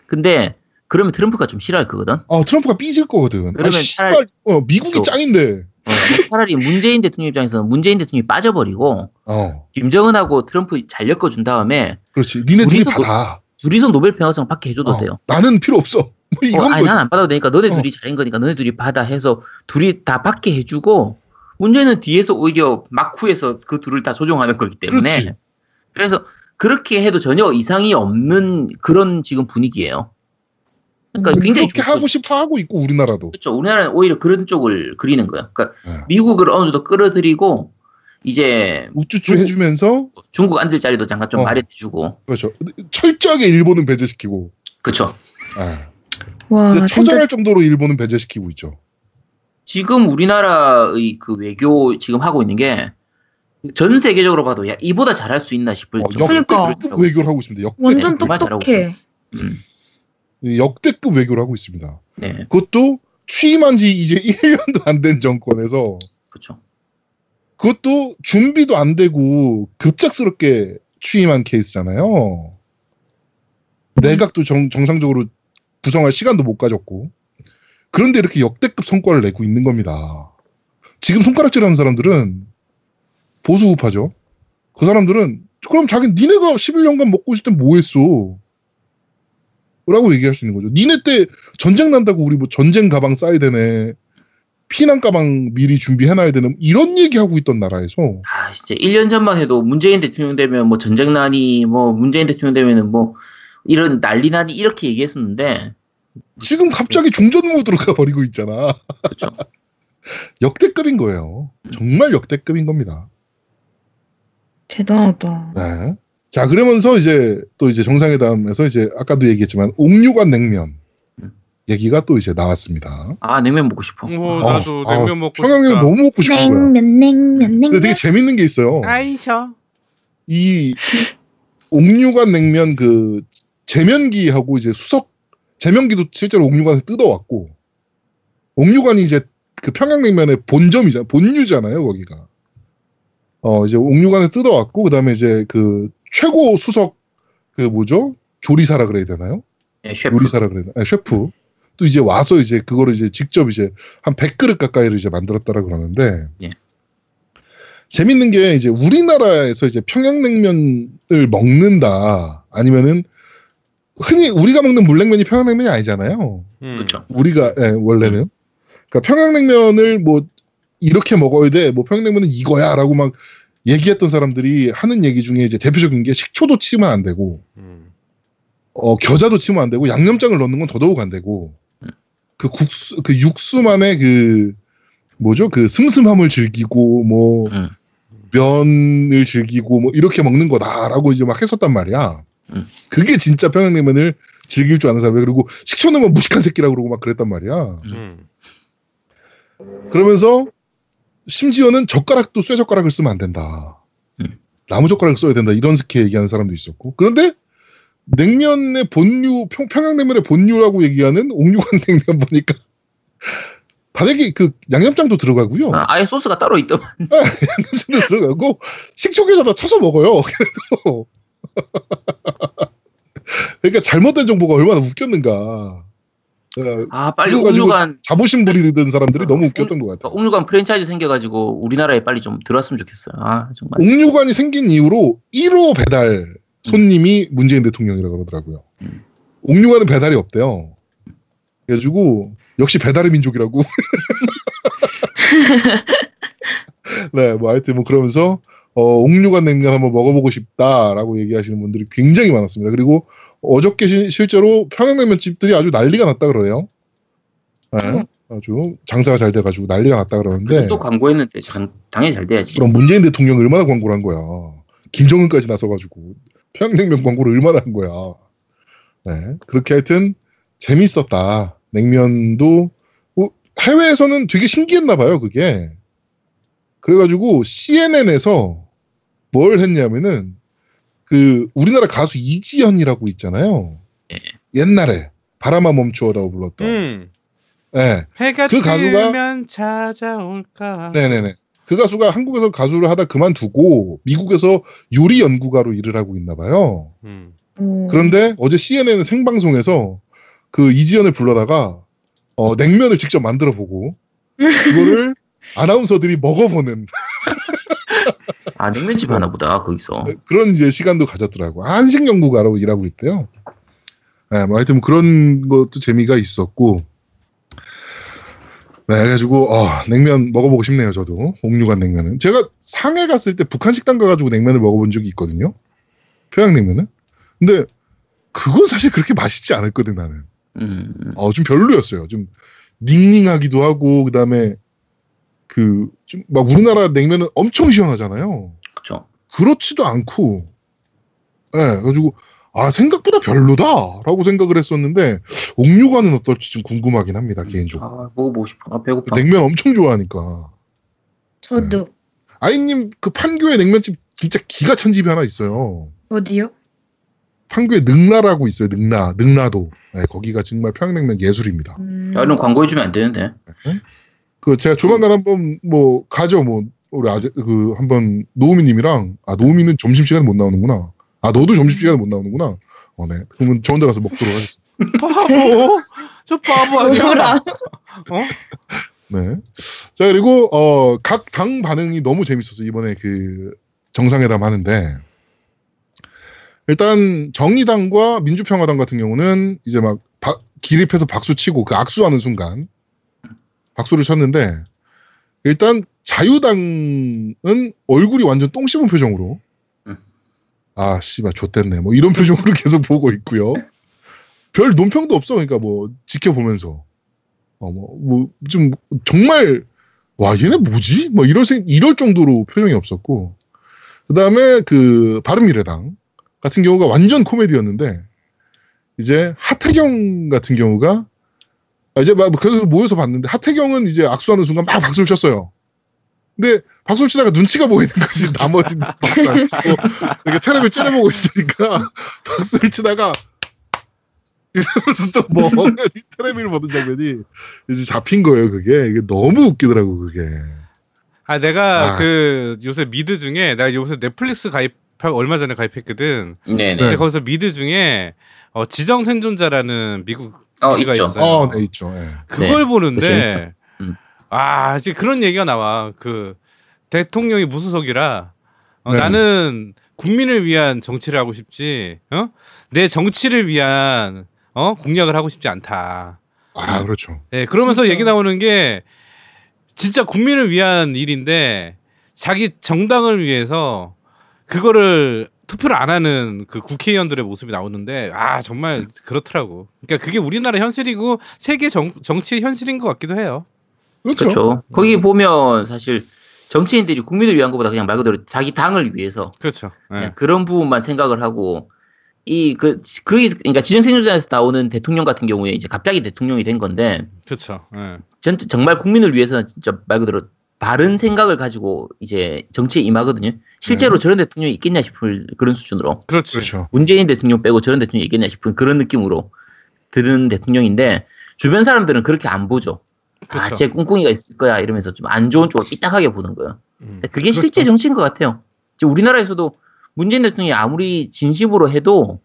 근데 그러면 트럼프가 좀 싫어할 거거든. 아 트럼프가 삐질 거거든. 그러면 아, 씨발 차라리- 어 미국이 또- 짱인데. 어, 차라리 문재인 대통령 입장에서는 문재인 대통령이 빠져버리고 어 김정은하고 트럼프 잘 엮어준 다음에 그렇지. 니네 둘이 받아. 둘이서 노벨 평화상 받게 해줘도 어, 돼요. 나는 필요 없어. 뭐 어, 이건 아니. 난 안 받아도 되니까 너네 어. 둘이 잘한 거니까 너네 둘이 받아 해서 둘이 다 받게 해주고 문제는 뒤에서 오히려 막후에서 그 둘을 다 조종하는 거기 때문에 그렇지. 그래서 그렇게 해도 전혀 이상이 없는 그런 지금 분위기예요. 그러니까 굉장히 그렇게 좋죠. 하고 싶어 하고 있고 우리나라도. 그렇죠. 우리나라는 오히려 그런 쪽을 그리는 거예요. 그러니까 네. 미국을 어느 정도 끌어들이고 이제 우쭈쭈 중국- 해주면서 중국 앉을 자리도 잠깐 좀 어. 마련해주고 그렇죠. 철저하게 일본은 배제시키고. 그렇죠. 아, 와 아, 진짜 처절할 정도로 일본은 배제시키고 있죠. 지금 우리나라의 그 외교 지금 하고 있는 게 전 세계적으로 봐도 야 이보다 잘할 수 있나 싶을 어, 정도로 그러니까. 역대급 외교를 하고 있습니다. 역대급, 완전 똑똑해. 음, 역대급 외교를 하고 있습니다. 네, 그것도 취임한 지 이제 1년도 안 된 정권에서 그렇죠. 그것도 준비도 안 되고 급작스럽게 취임한 케이스잖아요. 내각도 정, 정상적으로 구성할 시간도 못 가졌고 그런데 이렇게 역대급 성과를 내고 있는 겁니다. 지금 손가락질하는 사람들은 보수 우파죠. 그 사람들은 그럼 자기 니네가 11년간 먹고 있을 땐 뭐 했어? 라고 얘기할 수 있는 거죠. 니네 때 전쟁 난다고 우리 뭐 전쟁 가방 싸야 되네. 피난 가방 미리 준비해놔야 되는 이런 얘기하고 있던 나라에서 아, 진짜 1년 전만 해도 문재인 대통령 되면 뭐 전쟁 난이 뭐 문재인 대통령 되면은 뭐 이런 난리 난이 이렇게 얘기했었는데 지금 갑자기 종전 모드로 가버리고 있잖아. 그렇죠. 역대급인 거예요. 정말 역대급인 겁니다. 대단하다. 네. 자, 그러면서 이제 또 이제 정상회담에서 이제 아까도 얘기했지만 옥류관 냉면 음. 얘기가 또 이제 나왔습니다. 아 냉면 먹고 싶어. 어, 아, 나도 아, 냉면 먹고 평양 냉면 싶다. 너무 먹고 싶은 거야. 냉면 냉면 냉면. 근데 되게 재밌는 게 있어요. 아이셔. 이 옥류관 냉면 그 제면기하고 이제 수석 제면기도 실제로 옥류관에서 뜯어왔고 옥류관이 이제 그 평양냉면의 본점이잖아 본류잖아요 거기가 어 이제 옥류관에 뜯어왔고 그다음에 이제 그 최고 수석 그 뭐죠 조리사라 그래야 되나요 예, 셰프. 요리사라 그래야 되나 아니, 셰프 또 이제 와서 이제 그거를 이제 직접 이제 한 100그릇 가까이를 이제 만들었다라 그러는데 예. 재밌는 게 이제 우리나라에서 이제 평양냉면을 먹는다 아니면은 흔히 우리가 먹는 물냉면이 평양냉면이 아니잖아요. 음. 그렇죠. 우리가 예, 원래는 그러니까 평양냉면을 뭐 이렇게 먹어야 돼. 뭐 평양냉면은 이거야라고 막 얘기했던 사람들이 하는 얘기 중에 이제 대표적인 게 식초도 치면 안 되고 음. 어, 겨자도 치면 안 되고 양념장을 넣는 건 더더욱 안 되고 그 국수 그 육수만의 그 뭐죠 그 슴슴함을 즐기고 뭐 음. 면을 즐기고 뭐 이렇게 먹는 거다라고 이제 막 했었단 말이야. 음. 그게 진짜 평양냉면을 즐길 줄 아는 사람이야. 그리고 식초 넣으면 무식한 새끼라고 그러고 막 그랬단 말이야. 음. 그러면서 심지어는 젓가락도 쇠 젓가락을 쓰면 안 된다. 음. 나무 젓가락 써야 된다. 이런 스케 얘기하는 사람도 있었고. 그런데 냉면의 본류, 평, 평양냉면의 본류라고 얘기하는 옥류관 냉면 보니까 다대기 그 양념장도 들어가고요. 아, 아예 소스가 따로 있더만. 양념장도 들어가고 식초계에다 쳐서 먹어요. 그래도 그러니까 잘못된 정보가 얼마나 웃겼는가. 어, 아 빨리 옥류관 자부심 부리던 사람들이 너무 웃겼던 것 같아. 옥류관 프랜차이즈 생겨가지고 우리나라에 빨리 좀 들어왔으면 좋겠어요. 아 정말. 옥류관이 생긴 이후로 1호 배달 손님이 문재인 대통령이라고 그러더라고요. 음. 옥류관은 배달이 없대요. 그래가지고 역시 배달의 민족이라고. 네, 뭐 하여튼 뭐 그러면서 어, 옥류관 냉면 한번 먹어보고 싶다라고 얘기하시는 분들이 굉장히 많았습니다. 그리고 어저께 시- 실제로 평양냉면 집들이 아주 난리가 났다 그래요. 네, 아주 장사가 잘 돼가지고 난리가 났다 그러는데. 또 광고했는데 장- 당연히 잘 돼야지. 그럼 문재인 대통령이 얼마나 광고를 한 거야. 김정은까지 나서가지고 평양냉면 광고를 얼마나 한 거야. 네, 그렇게 하여튼 재밌었다. 냉면도 뭐 해외에서는 되게 신기했나 봐요. 그게. 그래가지고 CNN에서 뭘 했냐면은 그 우리나라 가수 이지연이라고 있잖아요. 예. 옛날에 바람아 멈추어라고 불렀던. 음. 네. 해가 그 가수가- 찾아올까. 네네네. 그 가수가 한국에서 가수를 하다 그만두고 미국에서 요리 연구가로 일을 하고 있나 봐요. 음. 오. 그런데 어제 CNN 생방송에서 그 이지연을 불러다가 어, 냉면을 직접 만들어 보고 그거를 아나운서들이 먹어보는 아 냉면집 하나 보다 거기서. 그런 이제 시간도 가졌더라고. 한식 연구가로 일하고 있대요. 네, 뭐 하여튼 그런 것도 재미가 있었고. 네, 그래가지고 어, 냉면 먹어보고 싶네요. 저도 옥류관 냉면은 제가 상해 갔을 때 북한 식당 가가지고 냉면을 먹어본 적이 있거든요. 평양냉면은. 근데 그건 사실 그렇게 맛있지 않았거든 나는. 음, 어, 좀 별로였어요. 좀 닝닝하기도 하고 그다음에 그 좀 막 우리나라 냉면은 엄청 시원하잖아요. 그렇죠. 그렇지도 않고, 예, 그래가지고, 아, 생각보다 별로다라고 생각을 했었는데, 옥류관은 어떨지 좀 궁금하긴 합니다, 개인적으로. 아 먹어보고 싶어. 아 배고파. 냉면 엄청 좋아하니까. 저도 아이님, 그 판교에 냉면집 진짜 기가 찬 집이 하나 있어요. 어디요? 판교에 능라라고 있어요, 능라, 능라도. 네, 거기가 정말 평양냉면 예술입니다. 음. 야, 이런 광고해주면 안 되는데. 그, 제가 조만간 한번, 뭐, 가죠, 뭐, 우리 아재, 그, 한번, 노우미님이랑, 아, 노우미는 점심시간에 못 나오는구나. 아 너도 점심시간에 못 나오는구나. 어, 네. 그러면 좋은 데 가서 먹도록 하겠습니다. 바보. 저 바보 아니야? 어? 네. 자 그리고 어, 각 당 반응이 너무 재밌었어요. 이번에 그 정상회담 하는데 일단 정의당과 민주평화당 같은 경우는 이제 막 바- 기립해서 박수 치고 그 악수하는 순간 박수를 쳤는데 일단 자유당은 얼굴이 완전 똥 씹은 표정으로 음. 아 씨발 좆됐네 뭐 이런 표정으로 계속 보고 있고요. 별 논평도 없어 그러니까 뭐 지켜보면서 어뭐뭐좀 정말 와 얘네 뭐지? 뭐 이럴 생 이럴 정도로 표정이 없었고 그다음에 그 바른미래당 같은 경우가 완전 코미디였는데 이제 하태경 같은 경우가 아, 이제 막 그래서 모여서 봤는데 하태경은 이제 악수하는 순간 막 박수를 쳤어요. 근데 박수를 치다가 눈치가 보이는 거지 나머지 박수 안 치고 이렇게 테레비를 째려보고 있으니까 박수를 치다가 이러면서 또뭐 테레비를 보는 장면이 이제 잡힌 거예요 그게 이게 너무 웃기더라고 그게 아 내가 아. 그 요새 미드 중에 내가 요새 넷플릭스 가입 얼마 전에 가입했거든. 네네. 근데 거기서 미드 중에 어, 지정 생존자라는 미국 어, 있죠. 있어요. 어, 네 있죠. 예. 그걸 네, 보는데. 음. 아 이제 그런 얘기가 나와 그 대통령이 무수석이라 어, 네. 나는 국민을 위한 정치를 하고 싶지 어? 내 정치를 위한 어 공약을 하고 싶지 않다. 아 그렇죠. 네, 그러면서 진짜. 얘기 나오는 게 진짜 국민을 위한 일인데 자기 정당을 위해서 그거를 투표를 안 하는 그 국회의원들의 모습이 나오는데 아 정말 그렇더라고. 그러니까 그게 우리나라 현실이고 세계 정, 정치의 현실인 것 같기도 해요. 그렇죠. 그렇죠. 거기 보면 사실 정치인들이 국민을 위한 것보다 그냥 말 그대로 자기 당을 위해서 그렇죠. 네. 그냥 그런 부분만 생각을 하고 이그 그 그러니까 지정생존자에서 나오는 대통령 같은 경우에 이제 갑자기 대통령이 된 건데 그렇죠. 네. 전 정말 국민을 위해서는 진짜 말 그대로 바른 생각을 가지고 이제 정치에 임하거든요. 실제로 저런 대통령이 있겠냐 싶을 그런 수준으로 그렇지. 그렇죠. 문재인 대통령 빼고 저런 대통령이 있겠냐 싶은 그런 느낌으로 드는 대통령인데 주변 사람들은 그렇게 안 보죠. 아, 그렇죠. 쟤 꿍꿍이가 있을 거야 이러면서 좀 안 좋은 쪽으로 삐딱하게 보는 거예요. 음. 그게 실제 정치인 것 같아요. 지금 우리나라에서도 문재인 대통령이 아무리 진심으로 해도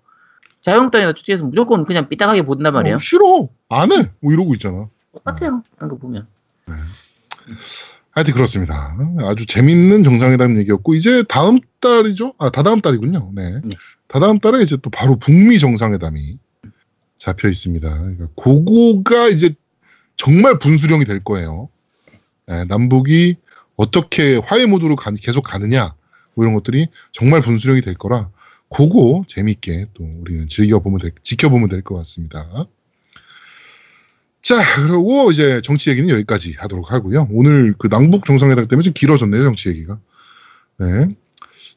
자유한국당이나 투지에서 무조건 그냥 삐딱하게 본단 말이에요. 어, 싫어. 안 해. 뭐 이러고 있잖아. 똑같아요. 그런 거 보면. 하여튼 그렇습니다. 아주 재밌는 정상회담 얘기였고 이제 다음 달이죠? 아 다다음 달이군요. 네. 네. 다다음 달에 이제 또 바로 북미 정상회담이 잡혀 있습니다. 그러니까 그거가 이제 정말 분수령이 될 거예요. 네, 남북이 어떻게 화해 모드로 가- 계속 가느냐 뭐 이런 것들이 정말 분수령이 될 거라 그거 재밌게 또 우리는 즐겨보면 될, 지켜보면 될 것 같습니다. 자, 그리고 이제 정치 얘기는 여기까지 하도록 하고요. 오늘 그 남북 정상회담 때문에 좀 길어졌네요, 정치 얘기가. 네.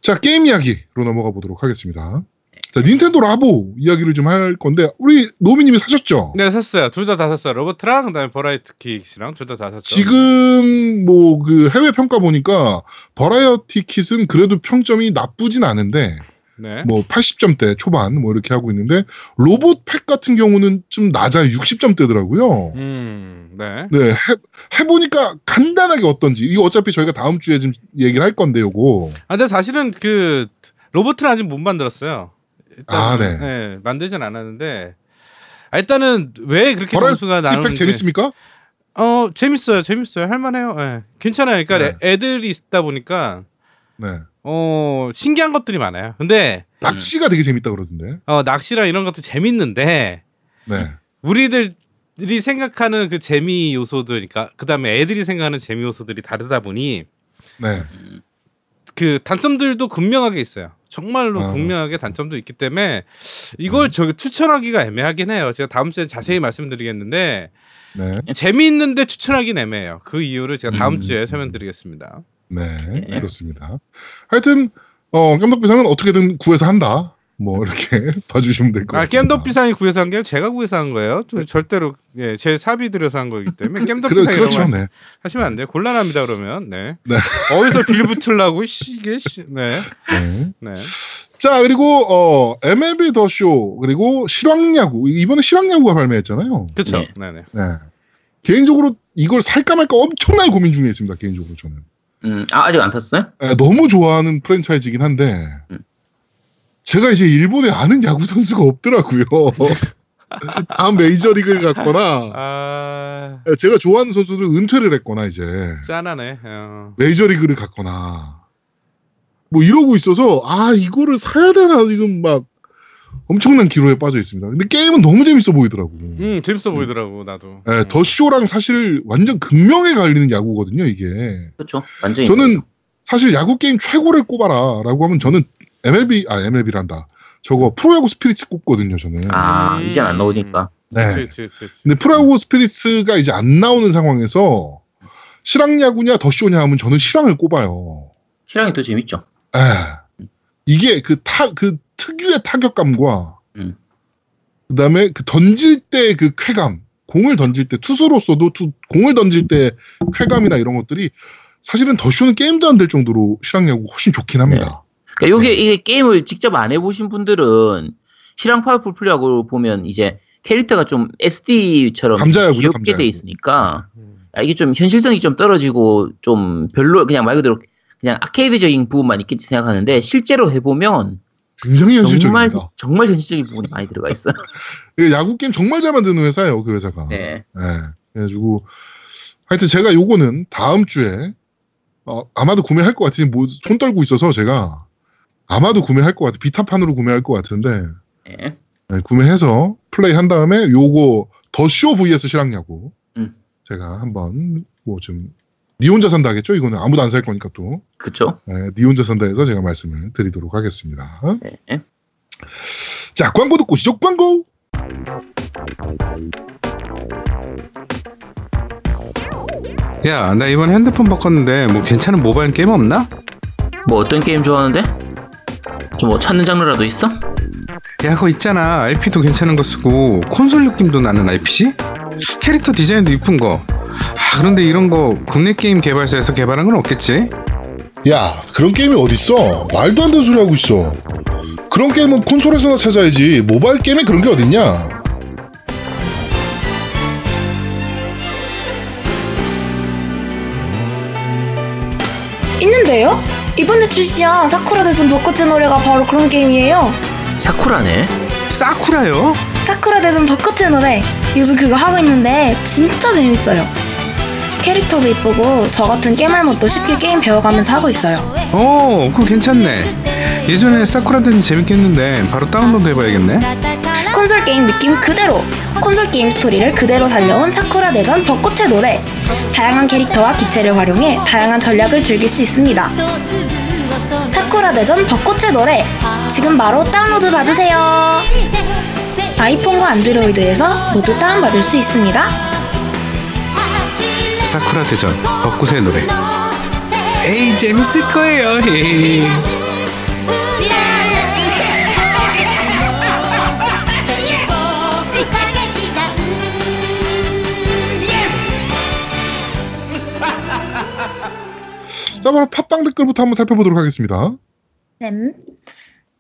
자, 게임 이야기로 넘어가 보도록 하겠습니다. 자, 닌텐도 라보 이야기를 좀 할 건데, 우리 노미님이 사셨죠? 네 샀어요. 둘 다 다 샀어요. 로봇이랑 그다음에 variety kit이랑 둘 다 다 샀죠. 지금 뭐 그 해외 평가 보니까 variety kit은 그래도 평점이 나쁘진 않은데, 네. 뭐 80점대 초반 뭐 이렇게 하고 있는데, 로봇 팩 같은 경우는 좀 낮아요. 60점대더라고요. 음, 네. 네, 해, 해보니까 간단하게 어떤지. 이거 어차피 저희가 다음 주에 좀 얘기를 할 건데, 요거. 아, 근데 사실은 그 로버트는 아직 못 만들었어요. 일단, 아, 네. 만들진 않았는데 아, 일단은 왜 그렇게 점수가 팩 나오는지 재밌습니까? 어 재밌어요, 재밌어요, 할 만해요. 예. 괜찮아요. 그러니까 네. 애- 애들이 있다 보니까 네. 어 신기한 것들이 많아요. 근데 낚시가 되게 재밌다 그러던데. 어 낚시랑 이런 것도 재밌는데 네. 우리들이 생각하는 그 재미 요소들, 그러니까 그 다음에 애들이 생각하는 재미 요소들이 다르다 보니 네. 그 단점들도 극명하게 있어요. 정말로 아. 극명하게 단점도 있기 때문에 이걸 저기 추천하기가 애매하긴 해요. 제가 다음 주에 자세히 말씀드리겠는데 네. 재미있는데 추천하긴 애매해요. 그 이유를 제가 다음 음. 주에 설명드리겠습니다. 네. 네. 그렇습니다. 하여튼, 어, 깜덕비상은 어떻게든 구해서 한다. 뭐, 이렇게 봐주시면 될것 아, 같습니다. 겜덕 비상이 구해서 한 게 제가 구해서 한 거예요. 저- 절대로 예, 제 사비 들여서 한 거기 때문에 겜덕 그래, 비상 이런 그렇죠. 거 네. 하시면 안 돼요. 곤란합니다 그러면. 네. 네. 어디서 빌 붙으려고 씨, 이게 씨. 네. 네. 네. 자, 그리고, 어, MLB 더 쇼, 그리고 실황야구. 이번에 실황야구가 발매했잖아요. 그렇죠. 네. 네, 네. 네. 개인적으로 이걸 살까 말까 엄청나게 고민 중에 있습니다. 개인적으로 저는. 음, 아, 아직 안 샀어요? 네, 너무 좋아하는 프랜차이즈이긴 한데, 음. 제가 이제 일본에 아는 야구 선수가 없더라고요. 다음 메이저리그를 갔거나 아 제가 좋아하는 선수들은 은퇴를 했거나 이제 짠하네. 어. 메이저리그를 갔거나 뭐 이러고 있어서 아 이거를 사야 되나 지금 막 엄청난 기로에 빠져 있습니다. 근데 게임은 너무 재밌어 보이더라고. 음 재밌어 보이더라고 나도. 예, 음. The Show랑 사실 완전 극명히 갈리는 야구거든요 이게. 그렇죠. 완전히. 저는 사실 야구 게임 최고를 꼽아라라고 하면 저는 MLB 아 MLB란다. 저거 프로야구 Spirits 꼽거든요 저는. 아 음. 이젠 안 나오니까. 네. 그치, 그치, 그치, 그치. 근데 프로야구 Spirits가 이제 안 나오는 상황에서 실황야구냐 The Show냐 하면 저는 실황을 꼽아요. 실황이 더 재밌죠. 에. 이게 그 타, 그 특유의 타격감과, 음. 그 다음에 그 던질 때 그 쾌감, 공을 던질 때, 투수로서도 투, 공을 던질 때 쾌감이나 이런 것들이 사실은 The Show는 게임도 안 될 정도로 실황야구 훨씬 좋긴 합니다. 그러니까 요게 이게 게임을 직접 안 해보신 분들은 실황 파워풀 플레이하고 보면 이제 캐릭터가 좀 SD처럼 감자야구죠, 귀엽게 감자야구. 돼 있으니까 음. 아, 이게 좀 현실성이 좀 떨어지고 좀 별로 그냥 말 그대로 그냥 아케이드적인 부분만 있겠지 생각하는데 실제로 해보면 굉장히 정말 현실적입니다. 정말 현실적인 부분이 많이 들어가 있어. 요 이게 야구 게임 정말 잘 만드는 회사예요, 그 회사가. 네. 예. 그래가지고 하여튼 제가 요거는 다음 주에 어, 아마도 구매할 것 같으니 뭐, 손 떨고 있어서 제가 아마도 구매할 것 같아 비타판으로 구매할 것 같은데 네. 네, 구매해서 플레이 한 다음에 요거 더 쇼 vs 실황야구 음. 제가 한번 뭐 좀 니 혼자 산다 하겠죠 이거는 아무도 안 살 거니까 또 그쵸? 네, 니 혼자 산다 해서 제가 말씀을 드리도록 하겠습니다 네. 자 광고 듣고 오시죠 광고 야, 나 이번 핸드폰 바꿨는데 뭐 괜찮은 모바일 게임 없나? 뭐 어떤 게임 좋아하는데? 좀 뭐 찾는 장르라도 있어? 야, 그거 있잖아. IP도 괜찮은 거 쓰고 콘솔 느낌도 나는 IPC? 캐릭터 디자인도 이쁜 거. 아, 그런데 이런 거 국내 게임 개발사에서 개발한 건 없겠지? 야 그런 게임이 어딨어 말도 안 되는 소리 하고 있어 그런 게임은 콘솔에서나 찾아야지 모바일 게임에 그런 게 어딨냐 있는데요? 이번에 출시한 사쿠라 대전 벚꽃의 노래가 바로 그런 게임이에요. 사쿠라네. 사쿠라요? 사쿠라 대전 벚꽃의 노래. 요즘 그거 하고 있는데 진짜 재밌어요. 캐릭터도 이쁘고 저 같은 깨말못도 쉽게 게임 배워가면서 하고 있어요. 어, 그거 괜찮네. 예전에 사쿠라 대전 재밌겠는데 바로 다운로드 해봐야겠네. 콘솔 게임 느낌 그대로 콘솔 게임 스토리를 그대로 살려온 사쿠라 대전 벚꽃의 노래 다양한 캐릭터와 기체를 활용해 다양한 전략을 즐길 수 있습니다 사쿠라 대전 벚꽃의 노래 지금 바로 다운로드 받으세요 아이폰과 안드로이드에서 모두 다운받을 수 있습니다 사쿠라 대전 벚꽃의 노래. 에이 재밌을 거예요. 에이. 자 바로 팟빵 댓글부터 한번 살펴보도록 하겠습니다 네.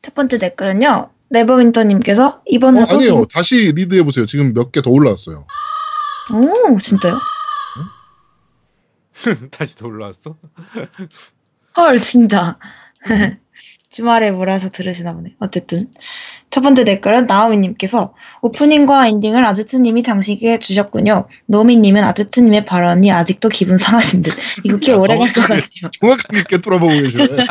첫 번째 댓글은요 네버윈터님께서 어, 이번에도 아니에요 다시 리드해보세요 지금 몇 개 더 올라왔어요 오 진짜요? 다시 더 올라왔어? 헐 진짜. 주말에 몰아서 들으시나 보네. 어쨌든. 첫 번째 댓글은 나오미님께서 오프닝과 엔딩을 아제트님이 장식해 주셨군요. 노미님은 아제트님의 발언이 아직도 기분 상하신 듯. 이거 꽤 야, 오래 갈 것. 같아요. 정확하게 꿰뚫어보고 계시네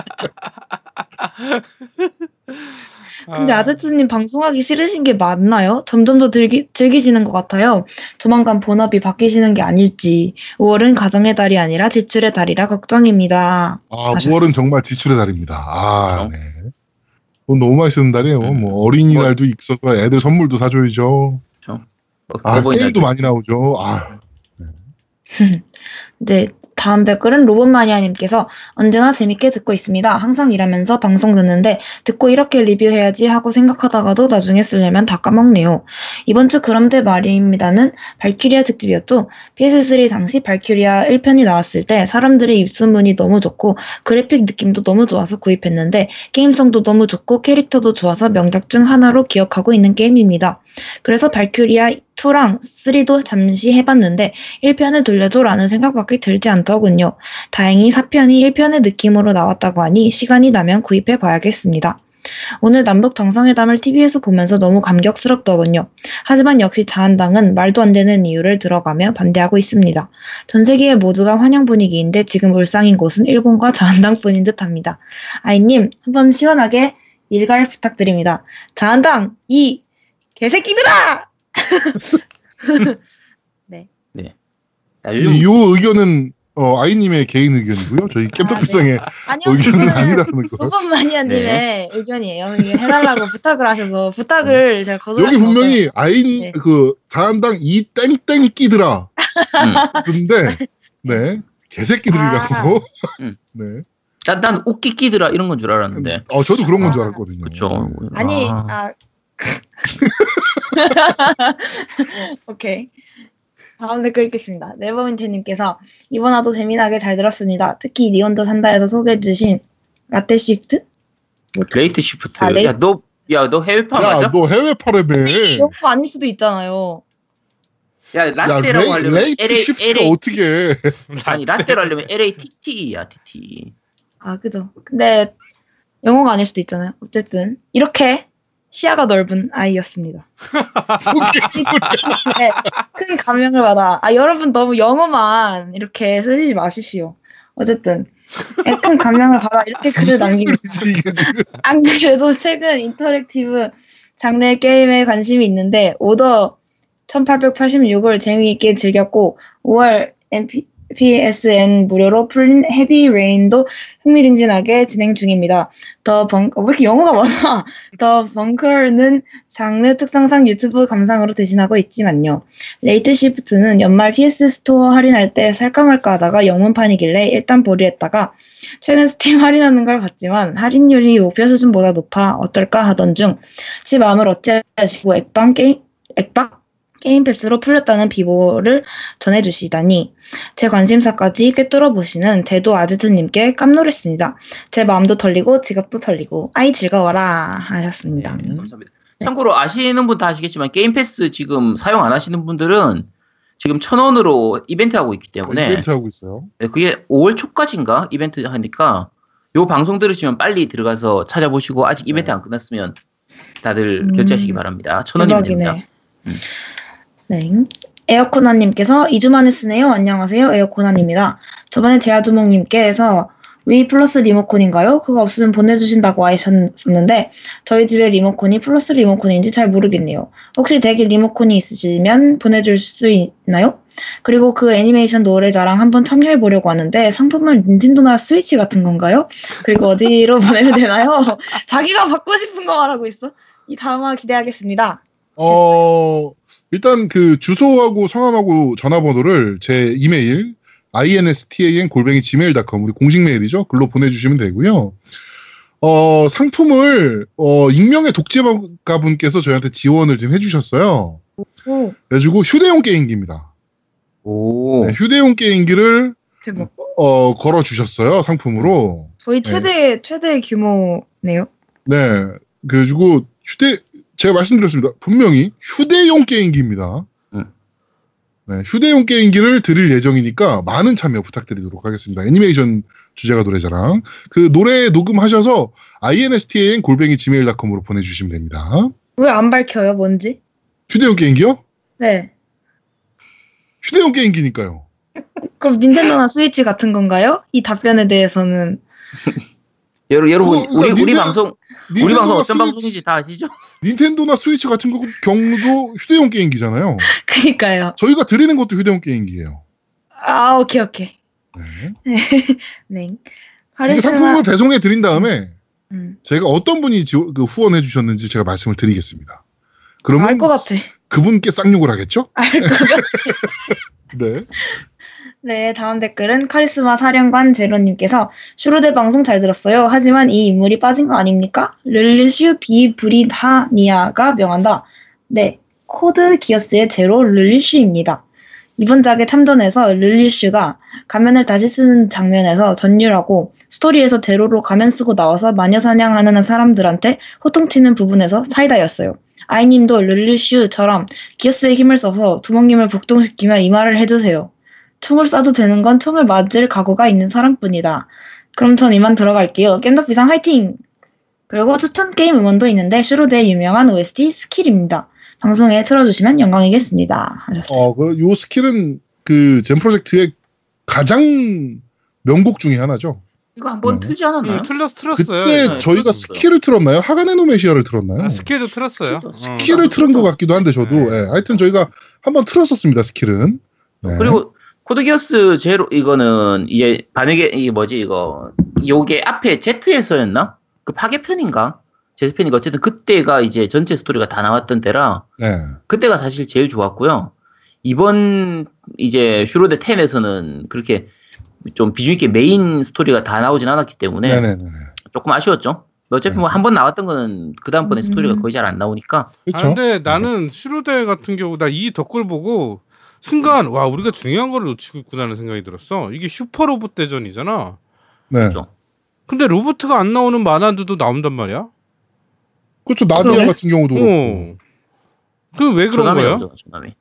근데 아제트님 방송하기 싫으신 게 맞나요? 점점 더 즐기, 즐기시는 것 같아요 조만간 본업이 바뀌시는 게 아닐지 5월은 가정의 달이 아니라 지출의 달이라 걱정입니다 아 하셨어요. 5월은 정말 지출의 달입니다 아 그렇죠. 네. 돈 너무 많이 쓰는 달이에요 음. 뭐 어린이날도 있어서 애들 선물도 사줘야죠 뭐아 어버이날 게임도 때. 많이 나오죠 아 네, 다음 댓글은 로봇마니아님께서 언제나 재밌게 듣고 있습니다. 항상 일하면서 방송 듣는데 듣고 이렇게 리뷰해야지 하고 생각하다가도 나중에 쓰려면 다 까먹네요. 이번 주 그런데 말입니다는 발큐리아 특집이었죠. PS3 당시 발큐리아 1편이 나왔을 때 사람들의 입소문이 너무 좋고 그래픽 느낌도 너무 좋아서 구입했는데 게임성도 너무 좋고 캐릭터도 좋아서 명작 중 하나로 기억하고 있는 게임입니다. 그래서 발큐리아 2랑 3도 잠시 해봤는데 1편을 돌려줘라는 생각밖에 들지 않더군요. 다행히 4편이 1편의 느낌으로 나왔다고 하니 시간이 나면 구입해 봐야겠습니다. 오늘 남북 정상회담을 TV에서 보면서 너무 감격스럽더군요. 하지만 역시 자한당은 말도 안 되는 이유를 들어가며 반대하고 있습니다. 전 세계 모두가 환영 분위기인데 지금 울상인 곳은 일본과 자한당뿐인 듯합니다. 아이님 한번 시원하게 일갈 부탁드립니다. 자한당 이 개새끼들아! 야, 이, 요즘 요 의견은 어, 아이님의 개인 의견이고요. 저희 깸덕비상의 아니요, 의견은 그거는 아니라는 거. 로봇 마니아님의 네. 의견이에요. 해달라고 부탁을 하셔서 부탁을 제가 거절할 여기 분명히 아인 네. 그 자한당 이 땡땡 끼들아. 음. 근데 네 개새끼들이라고. 음. 네. 난, 난 웃기 끼들아 이런 건 줄 알았는데. 어 저도 그런 건줄 아, 알았거든요. 그렇죠. 아니, 아, 아. 오케이. 다음 댓글 읽겠습니다. 네버윈트님께서 이번 화도 재미나게 잘 들었습니다. 특히 니온도 산다에서 소개해주신 라떼 Shift? Late Shift. 아, 레이- 야, 너, 야, 너 해외파 야, 맞아? 너 해외파라매. 이거 아닐 수도 있잖아요. 야, 야, 라떼라고 레이, 하려면 Late LA, Shift가 LA, 어떻게 해. 아니, 라떼로 하려면 LATT야, TT. 아, 그죠. 근데 영어가 아닐 수도 있잖아요. 어쨌든 이렇게 시야가 넓은 아이였습니다. 네, 큰 감명을 받아. 아, 여러분 너무 영어만 이렇게 쓰시지 마십시오. 어쨌든 네, 큰 감명을 받아 이렇게 글을 남깁니다. 안 그래도 최근 interactive 장르 게임에 관심이 있는데 오더 1886을 재미있게 즐겼고 5월엔 PSN 무료로 풀린 Heavy Rain도 흥미진진하게 진행 중입니다. The Bun, 어, 왜 이렇게 영어가 많아? The Bunker는 장르 특성상 유튜브 감상으로 대신하고 있지만요. Late Shift는 연말 PS Store 할인할 때 살까 말까 하다가 영문판이길래 일단 보류했다가 최근 스팀 할인하는 걸 봤지만 할인율이 목표 수준보다 높아 어떨까 하던 중 제 마음을 어찌 아시고 엑박 게임 엑박 Game Pass로 풀렸다는 비보를 전해주시다니 제 관심사까지 꿰뚫어 보시는 대도 아지트님께 깜놀했습니다. 제 마음도 털리고 지갑도 털리고 아이 즐거워라 하셨습니다. 네, 감사합니다. 참고로 아시는 분 다 아시겠지만 게임 패스 지금 사용 안 하시는 분들은 지금 천 원으로 이벤트 하고 있기 때문에 이벤트 하고 있어요. 네, 그게 5월 초까지인가 이벤트 하니까 요 방송 들으시면 빨리 들어가서 찾아보시고 아직 이벤트 안 끝났으면 다들 음. 결제하시기 바랍니다. 천 원이면 됩니다. 네. 네. 에어코나님께서 2주 만에 쓰네요. 안녕하세요. 에어코나입니다. 저번에 제아두목님께서 위 플러스 리모컨인가요? 그거 없으면 보내주신다고 하셨는데 저희 집에 리모컨이 플러스 리모컨인지 잘 모르겠네요. 혹시 댁에 리모컨이 있으시면 보내줄 수 있나요? 그리고 그 애니메이션 노래 자랑 한번 참여해 보려고 하는데 상품은 닌텐도나 스위치 같은 건가요? 그리고 어디로 보내면 되나요? 자기가 받고 싶은 거 말하고 있어. 이 다음화 기대하겠습니다. 어, 일단 그 주소하고 성함하고 전화번호를 제 이메일 instan 골뱅이 gmail.com 우리 공식 메일이죠. 글로 보내주시면 되고요. 어, 상품을 어, 익명의 독재가 분께서 저희한테 지원을 좀 해주셨어요. 오, 그래가지고 휴대용 게임기입니다. 오. 네, 휴대용 게임기를 대박. 어, 걸어 주셨어요 상품으로. 저희 최대 최대 규모네요. 네, 그래가지고 휴대 제가 말씀드렸습니다. 분명히 휴대용 게임기입니다. 음. 네, 휴대용 게임기를 드릴 예정이니까 많은 참여 부탁드리도록 하겠습니다. 애니메이션 주제가 노래자랑 그 노래 녹음하셔서 instan 골뱅이 gmail.com으로 보내주시면 됩니다. 왜 안 밝혀요, 뭔지? 휴대용 게임기요? 네. 휴대용 게임기니까요. 그럼 닌텐도나 스위치 같은 건가요? 이 답변에 대해서는 여러, 여러분, 그거, 우리, 그러니까 우리 닌텐- 방송, 우리 방송 어떤 스위치- 방송인지 다 아시죠? 닌텐도나 스위치 같은 거 경우도 휴대용 게임기잖아요. 그니까요. 저희가 드리는 것도 휴대용 게임기예요. 아, 오케이, 오케이. 네. 네. 카리스마. 상품을 배송해 드린 다음에 음, 제가 어떤 분이 지원- 그 후원해 주셨는지 제가 말씀을 드리겠습니다. 그러면 알 것 같아. 그분께 쌍욕을 하겠죠? 알 것 같아. 네. 네, 다음 댓글은 카리스마 사령관 제로님께서 슈로대 방송 잘 들었어요. 하지만 이 인물이 빠진 거 아닙니까? 를르슈 비 브리타니아가 명한다. 네, Code Geass의 제로 를르슈입니다. 이번 작의 참전에서 를르슈가 가면을 다시 쓰는 장면에서 전율하고 스토리에서 제로로 가면 쓰고 나와서 마녀 사냥하는 사람들한테 호통치는 부분에서 사이다였어요. 아이님도 를르슈처럼 Geass의 힘을 써서 두목님을 복종시키며 이 말을 해주세요. 총을 쏴도 되는 건 총을 맞을 각오가 있는 사람뿐이다. 그럼 전 이만 들어갈게요. 겜덕비상 화이팅! 그리고 추천 게임 음원도 있는데 슈로대의 유명한 OST SKILL입니다. 방송에 틀어주시면 영광이겠습니다. 하셨어요. 어, 그, 요 SKILL은 그 JAM Project의 가장 명곡 중에 하나죠. 이거 한번 음. 틀지 않았나요? 음, 틀렸 틀었어요. 그때 네, 저희가 틀었어요. SKILL을 틀었나요? 하가네 노메시아를 틀었나요? 아, 스케줄 틀었어요. 어. SKILL을 틀은 것 같기도 한데 저도 네. 예, 하여튼 저희가 한번 틀었었습니다 SKILL은. 네. 그리고 Code Geass 제로 이거는 이제 반역의 이게 뭐지 이거 요게 앞에 Z에서였나? 그 파괴편인가? 재세편인가 어쨌든 그때가 이제 전체 스토리가 다 나왔던 때라 네. 그때가 사실 제일 좋았고요. 이번 이제 슈로대 X에서는 그렇게 좀 비중 있게 메인 스토리가 다 나오진 않았기 때문에 네네네. 조금 아쉬웠죠. 어차피 뭐한 번 나왔던 거는 그 다음번에 음. 스토리가 거의 잘 안 나오니까 아, 그렇죠. 근데 나는 슈로데 같은 경우 나 이 덕글 보고 순간 와 우리가 중요한 거를 놓치고 있구나라는 생각이 들었어. 이게 슈퍼 로봇 대전이잖아. 네. 그렇죠. 근데 로보트가 안 나오는 만화들도 나온단 말이야. 그렇죠. 나디아 그러네? 같은 경우도. 어. 그왜 그런 거야? 전함이.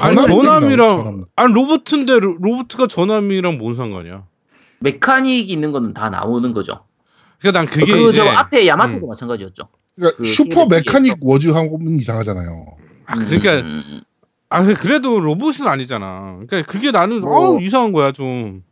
아니 전함이 전함이랑 전함. 아니 로보트인데 로- 로보트가 전함이랑 뭔 상관이야? 메카닉이 있는 거는 다 나오는 거죠. 그러니까 난 그게 그 이제 저 앞에 야마토도 음. 마찬가지였죠. 그러니까 그 슈퍼 메카닉 워즈하고는 이상하잖아요. 아, 그러니까 음, 아 그래도 로봇은 아니잖아. 그러니까 그게 나는 뭐. 어 이상한 거야 좀.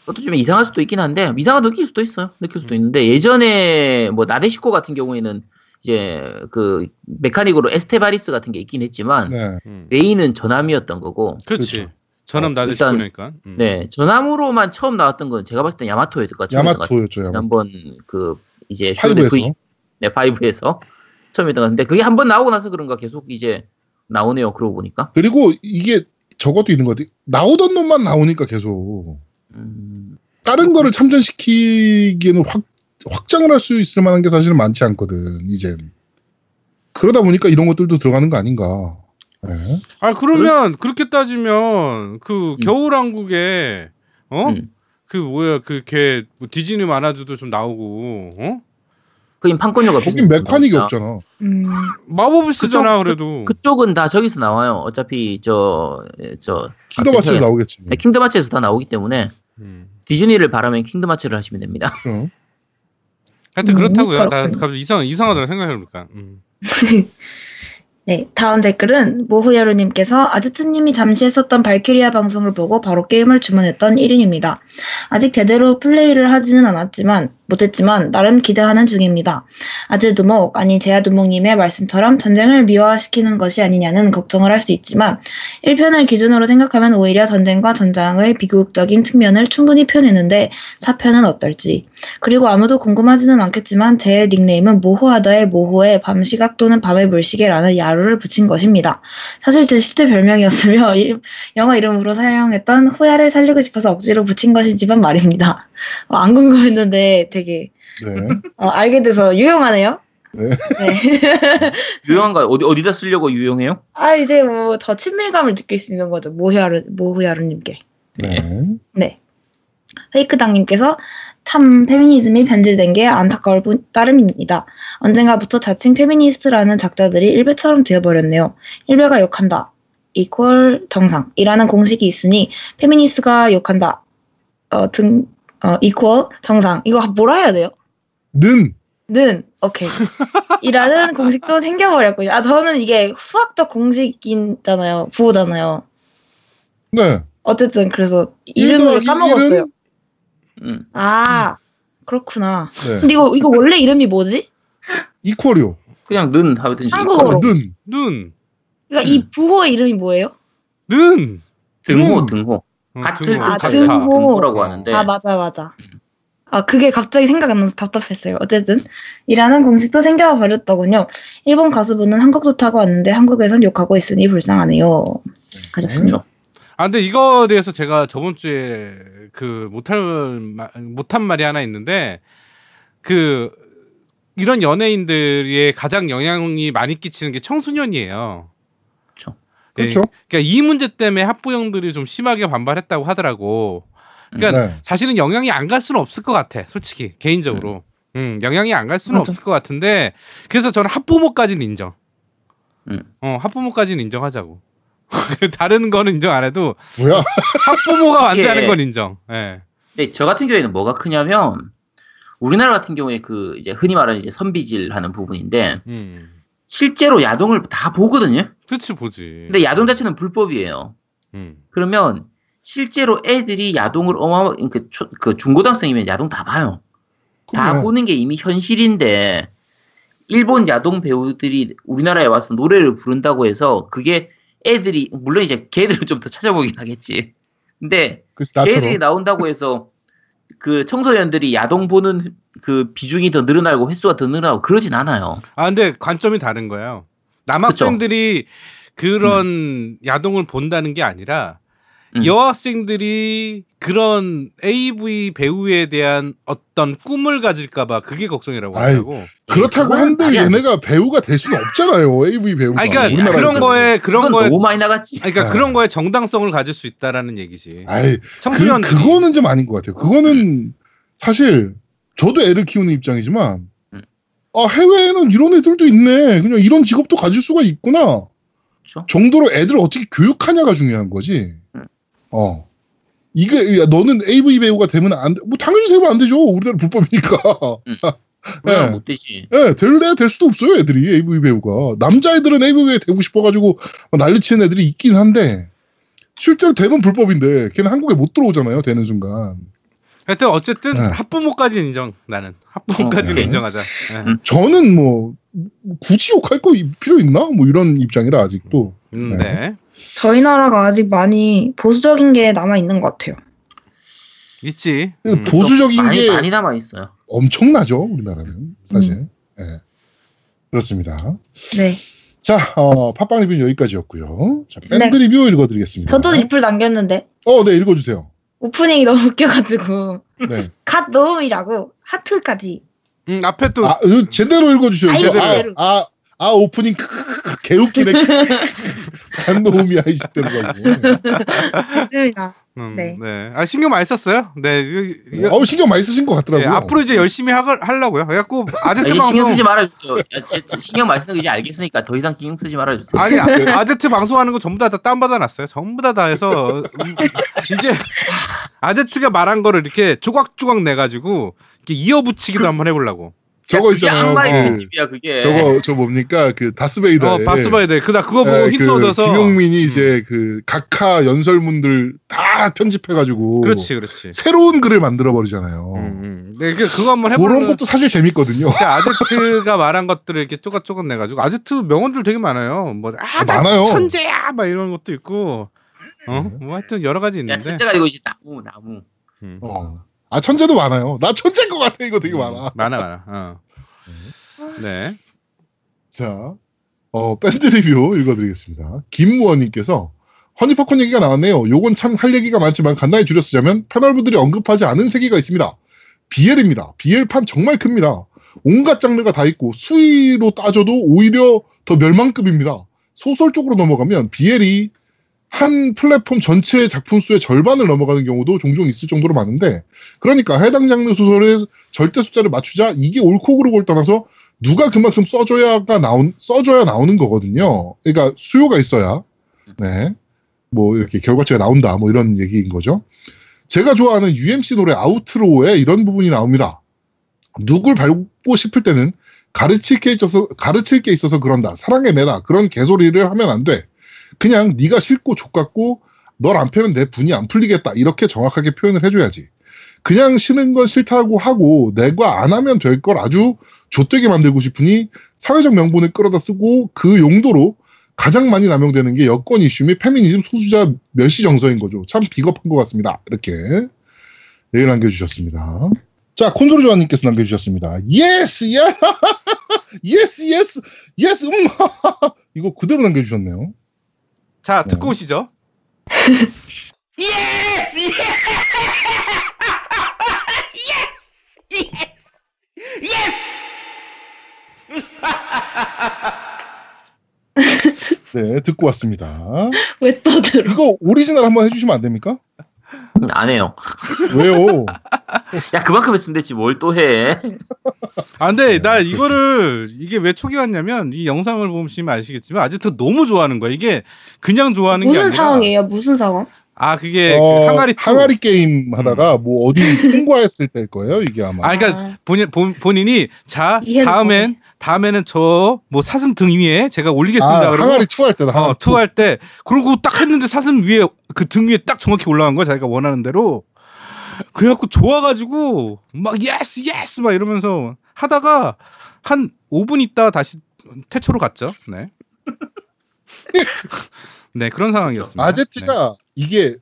그것도 좀 이상할 수도 있긴 한데 이상하 느낄 수도 있어요. 느낄 음. 수도 있는데 예전에 뭐 나데시코 같은 경우에는 이제 그 mechanic으로 에스테바리스 같은 게 있긴 했지만 네. 음. 메인은 전함이었던 거고 그렇지. 그렇죠. 전함 어, 시보니까. 음. 네 전함으로만 처음 나왔던 건 제가 봤을 때 야마토였던 것 같아요. 야마토였죠. 야마토. 지난번 그 이제 파이브에서. V 네 파이브에서 처음이었던 것 같은데 그게 한 번 나오고 나서 그런가 계속 이제 나오네요. 그러고 보니까. 그리고 이게 저것도 있는 것 같아요. 나오던 놈만 나오니까 계속 음, 다른 거를 참전시키기에는 확 확장을 할 수 있을 만한 게 사실은 많지 않거든. 이제 그러다 보니까 이런 것들도 들어가는 거 아닌가. 네. 아 그러면 그렇게 따지면 그 음. 겨울왕국에 어? 음. 그 뭐야 그걔 뭐 디즈니 만화들도 좀 나오고 어? 거긴 판권료가 거긴 메카닉이 나오니까. 없잖아. 음, 마법을 쓰잖아 그쪽- 그래도. 그 쪽은 다 저기서 나와요. 어차피 저, 저, 킹덤 하츠에서 나오겠지. 네, 킹덤 하츠에서 다 나오기 때문에 음. 디즈니를 바라면 킹덤 하츠를 하시면 됩니다. 그럼. 하여튼 음, 그렇다고요. 나. 갑자기 이상 이상하더라 생각해보니까. 음. 네, 다음 댓글은 모후여루님께서 아지트님이 잠시 했었던 발키리아 방송을 보고 바로 게임을 주문했던 1인입니다. 아직 제대로 플레이를 하지는 않았지만, 못했지만, 나름 기대하는 중입니다. 아즈두목, 아니 제아두목님의 말씀처럼 전쟁을 미화시키는 것이 아니냐는 걱정을 할 수 있지만, 1편을 기준으로 생각하면 오히려 전쟁과 전장의 비극적인 측면을 충분히 표현했는데, 4편은 어떨지. 그리고 아무도 궁금하지는 않겠지만, 제 닉네임은 모호하다의 모호에 밤시각 또는 밤의 물시계라는 야루를 붙인 것입니다. 사실 제 실제 별명이었으며 이- 영어 이름으로 사용했던 호야를 살리고 싶어서 억지로 붙인 것이지만 말입니다. 어, 안 궁금했는데 되게 네. 어, 알게 돼서 유용하네요. 네. 네. 유용한가요? 어디, 어디다 쓰려고 유용해요? 아 이제 뭐 더 친밀감을 느낄 수 있는 거죠. 모후야루 모후야루님께. 네. 네. 페이크당님께서 참 페미니즘이 변질된 게 안타까울 뿐 따름입니다. 언젠가부터 자칭 페미니스트라는 작자들이 일베처럼 되어버렸네요. 일베가 욕한다. equal 정상이라는 공식이 있으니 페미니스트가 욕한다. 어, 등, 어, equal 정상. 이거 뭐라 해야 돼요? 는 는, 오케이. 이라는 공식도 생겨버렸군요. 아, 저는 이게 수학적 공식이잖아요. 부호잖아요. 네. 어쨌든 그래서 일 이름을 까먹었어요. 음. 아, 그렇구나. 네. 근데 이거, 이거 원래 이름이 뭐지? 이퀄이요. 그냥 는 하든지. 한국어로. 는. 눈, 그러니까 음. 이 부호의 이름이 뭐예요? 눈. 등호, 음. 등호. 어, 등호, 때 아. 등호. 등호 라고 하는데. 아, 맞아, 맞아. 아, 그게 갑자기 생각 안 나서 답답했어요. 어쨌든. 이라는 공식도 생겨버렸더군요. 일본 가수분은 한국 좋다고 왔는데 한국에선 욕하고 있으니 불쌍하네요. 하셨습니다. 그렇죠. 아 근데 이거에 대해서 제가 저번 주에 그 못할 말- 못한 말이 하나 있는데 그 이런 연예인들의 가장 영향이 많이 끼치는 게 청소년이에요. 그렇죠. 예. 그러니까 이 문제 때문에 학부형들이 좀 심하게 반발했다고 하더라고. 그러니까 네. 사실은 영향이 안 갈 수는 없을 것 같아. 솔직히 개인적으로. 음, 영향이 안 갈 수는 맞아. 없을 것 같은데 그래서 저는 학부모까지는 인정. 음. 어, 학부모까지는 인정하자고. 다른 거는 인정 안 해도 뭐야? 학부모가 반대하는 이게- 건 인정. 예. 근데 저 같은 경우에는 뭐가 크냐면 우리나라 같은 경우에 그 이제 흔히 말하는 이제 선비질 하는 부분인데 음. 실제로 야동을 다 보거든요. 그치 보지. 근데 야동 자체는 불법이에요. 음. 그러면 실제로 애들이 야동을 어마어마 그, 초- 그 중고등학생이면 야동 다 봐요. 다 그럼요. 보는 게 이미 현실인데 일본 야동 배우들이 우리나라에 와서 노래를 부른다고 해서 그게 애들이 물론 이제 걔들은 좀더 찾아보긴 하겠지. 근데 걔들이 나온다고 해서 그 청소년들이 야동 보는 그 비중이 더 늘어나고 횟수가 더 늘어나고 그러진 않아요. 아 근데 관점이 다른 거예요. 남학생들이 그런 야동을 본다는 게 아니라 음. 여학생들이 그런 AV 배우에 대한 어떤 꿈을 가질까봐 그게 걱정이라고 아이, 하고. 그렇다고 그건 한들. 얘네가 배우가 될 수는 없잖아요. AV 배우가. 아 그러니까 우리나라에서. 그런 거에 그런 거에 너무 많이 나갔지. 아니, 그러니까 아. 그런 거에 정당성을 가질 수 있다라는 얘기지. 아이, 그, 청소년 그거는 좀 아닌 것 같아요. 그거는 사실 저도 애를 키우는 입장이지만 음. 아 해외에는 이런 애들도 있네. 그냥 이런 직업도 가질 수가 있구나. 그렇죠? 정도로 애들을 어떻게 교육하냐가 중요한 거지. 음. 어. 이게 야, 너는 AV 배우가 되면 안 돼. 뭐 당연히 되면 안 되죠. 우리나라 불법이니까. 우리나라 네. 못 되지. 예, 될래 될 수도 없어요, 애들이 AV 배우가. 남자애들은 AV 배우 되고 싶어가지고 막 난리치는 애들이 있긴 한데 실제로 되면 불법인데 걔는 한국에 못 들어오잖아요, 되는 순간. 하여튼 어쨌든 네. 학부모까지 인정 나는 학부모까지는 어, 네. 인정하자. 예. 음. 저는 뭐 굳이 욕할 거 필요 있나? 뭐 이런 입장이라 아직도. 음, 네. 네. 저희 나라가 아직 많이 보수적인 게 남아 있는 것 같아요. 있지. 그 음. 보수적인 많이 게 많이 남아 있어요. 엄청나죠, 우리나라는 사실. 예. 그렇습니다. 네. 자, 어, 팟빵 리뷰는 여기까지였고요. 자, 네. 밴드 리뷰 읽어드리겠습니다. 저도 리플 남겼는데 어, 네, 읽어주세요. 오프닝이 너무 웃겨가지고 네. 갓 노음이라고 하트까지. 음, 앞에 또 아, 으, 제대로 이거. 제대로. 아, 아, 아, 오프닝 개웃기네. 간놈이 아이 시대로 가고. 좋습니다. 음, 네. 네. 아 신경 많이 썼어요. 네. 어, 신경 많이 쓰신 것 같더라고요. 예, 앞으로 이제 열심히 하, 하려고요. 그래갖고 아, 아제트 이제 신경 방송 쓰지 말아주세요. 야, 제- 제 신경 많이 쓰는 거 이제 알겠으니까 더 이상 신경 쓰지 말아주세요. 아니 아- 아제트 방송하는 거 전부 다, 다 다운받아 놨어요. 전부 다 다 해서 음, 이제 아제트가 말한 거를 이렇게 조각조각 내가지고 이렇게 이어붙이기도 한번 해보려고. 저거 있잖아요. 악마의 그, 집이야 그게. 저거 저 뭡니까 그 다스베이더. 어, 돼. 그다 그거 보고 힌트 얻어서. 네, 음. 김용민이 이제 그 각하 연설문들 다 편집해가지고. 그렇지, 그렇지. 새로운 글을 만들어 버리잖아요. 음, 음. 네, 그- 그거 한번 그런 해보는. 것도 사실 재밌거든요. 그러니까 아제트가 말한 것들을 이렇게 쪼각쪼각 내가지고 아제트 명언들 되게 많아요. 뭐 아, 나 많아요. 천재야 막 이런 것도 있고. 어, 뭐 하여튼 여러 가지 야 있는데. 첫째가 이거 이제 나무 나무. 음. 어. 아 천재도 많아요. 나 천재인 것 같아. 이거 되게 많아. 많아 많아. 어. 네. 자, 어, 밴드 리뷰 읽어드리겠습니다. 김무원님께서 허니퍼콘 얘기가 나왔네요. 요건 참 할 얘기가 많지만 간단히 줄여 쓰자면 패널부들이 언급하지 않은 세계가 있습니다. BL입니다. BL판 정말 큽니다. 온갖 장르가 다 있고 수위로 따져도 오히려 더 멸망급입니다. 소설 쪽으로 넘어가면 BL이 한 플랫폼 전체의 작품 수의 절반을 넘어가는 경우도 종종 있을 정도로 많은데 그러니까 해당 장르 소설의 절대 숫자를 맞추자 이게 옳고 그르고를 떠나서 누가 그만큼 써줘야가 나온 써줘야 나오는 거거든요. 그러니까 수요가 있어야 네. 뭐 이렇게 결과치가 나온다 뭐 이런 얘기인 거죠. 제가 좋아하는 UMC 노래 아우트로에 이런 부분이 나옵니다. 누굴 밟고 싶을 때는 가르칠 게 있어서 가르칠 게 있어서 그런다. 사랑의 매다. 그런 개소리를 하면 안 돼. 그냥 네가 싫고 족같고 널 안 패면 내 분이 안 풀리겠다. 이렇게 정확하게 표현을 해줘야지. 그냥 싫은 건 싫다고 하고 내가 안 하면 될 걸 아주 좆되게 만들고 싶으니 사회적 명분을 끌어다 쓰고 그 용도로 가장 많이 남용되는 게 여권 이슈 및 페미니즘 소수자 멸시 정서인 거죠. 참 비겁한 것 같습니다. 이렇게 얘기 남겨주셨습니다. 자, 콘솔 조아님께서 남겨주셨습니다. yes, 야, yes, yes, yes, 음, 이거 그대로 남겨주셨네요. 자 듣고 네. 오시죠. 네, 듣고 왔습니다. 왜 떠들어? 이거 오리지널 한번 해주시면 안 됩니까? 음, 안 해요. 왜요? 야 그만큼 했으면 됐지 뭘 또 해. 아 근데 네, 나 이거를 이게 왜 촉이 왔냐면 이 영상을 보시면 아시겠지만 아제트 너무 좋아하는 거야. 이게 그냥 좋아하는 게 무슨 아니라 상황이에요? 무슨 상황? 아 그게 어, 그 항아리 two. 항아리 게임 하다가 뭐 어디 통과했을 때일 거예요. 이게 아마. 아 그러니까 본인 본, 본인이 자 다음엔 다음에는 저 뭐 사슴 등 위에 제가 올리겠습니다. 아, 그러고 항아리 two할 때다. 어, 항아리 two. two할 때 그러고 딱 했는데 사슴 위에 그 등 위에 딱 정확히 올라간 거야 자기가 원하는 대로 그래갖고 좋아가지고 막 yes yes 막 이러면서 하다가 한 5분 있다 다시 태초로 갔죠. 네. 네 그런 상황이었습니다. 아제트가 이게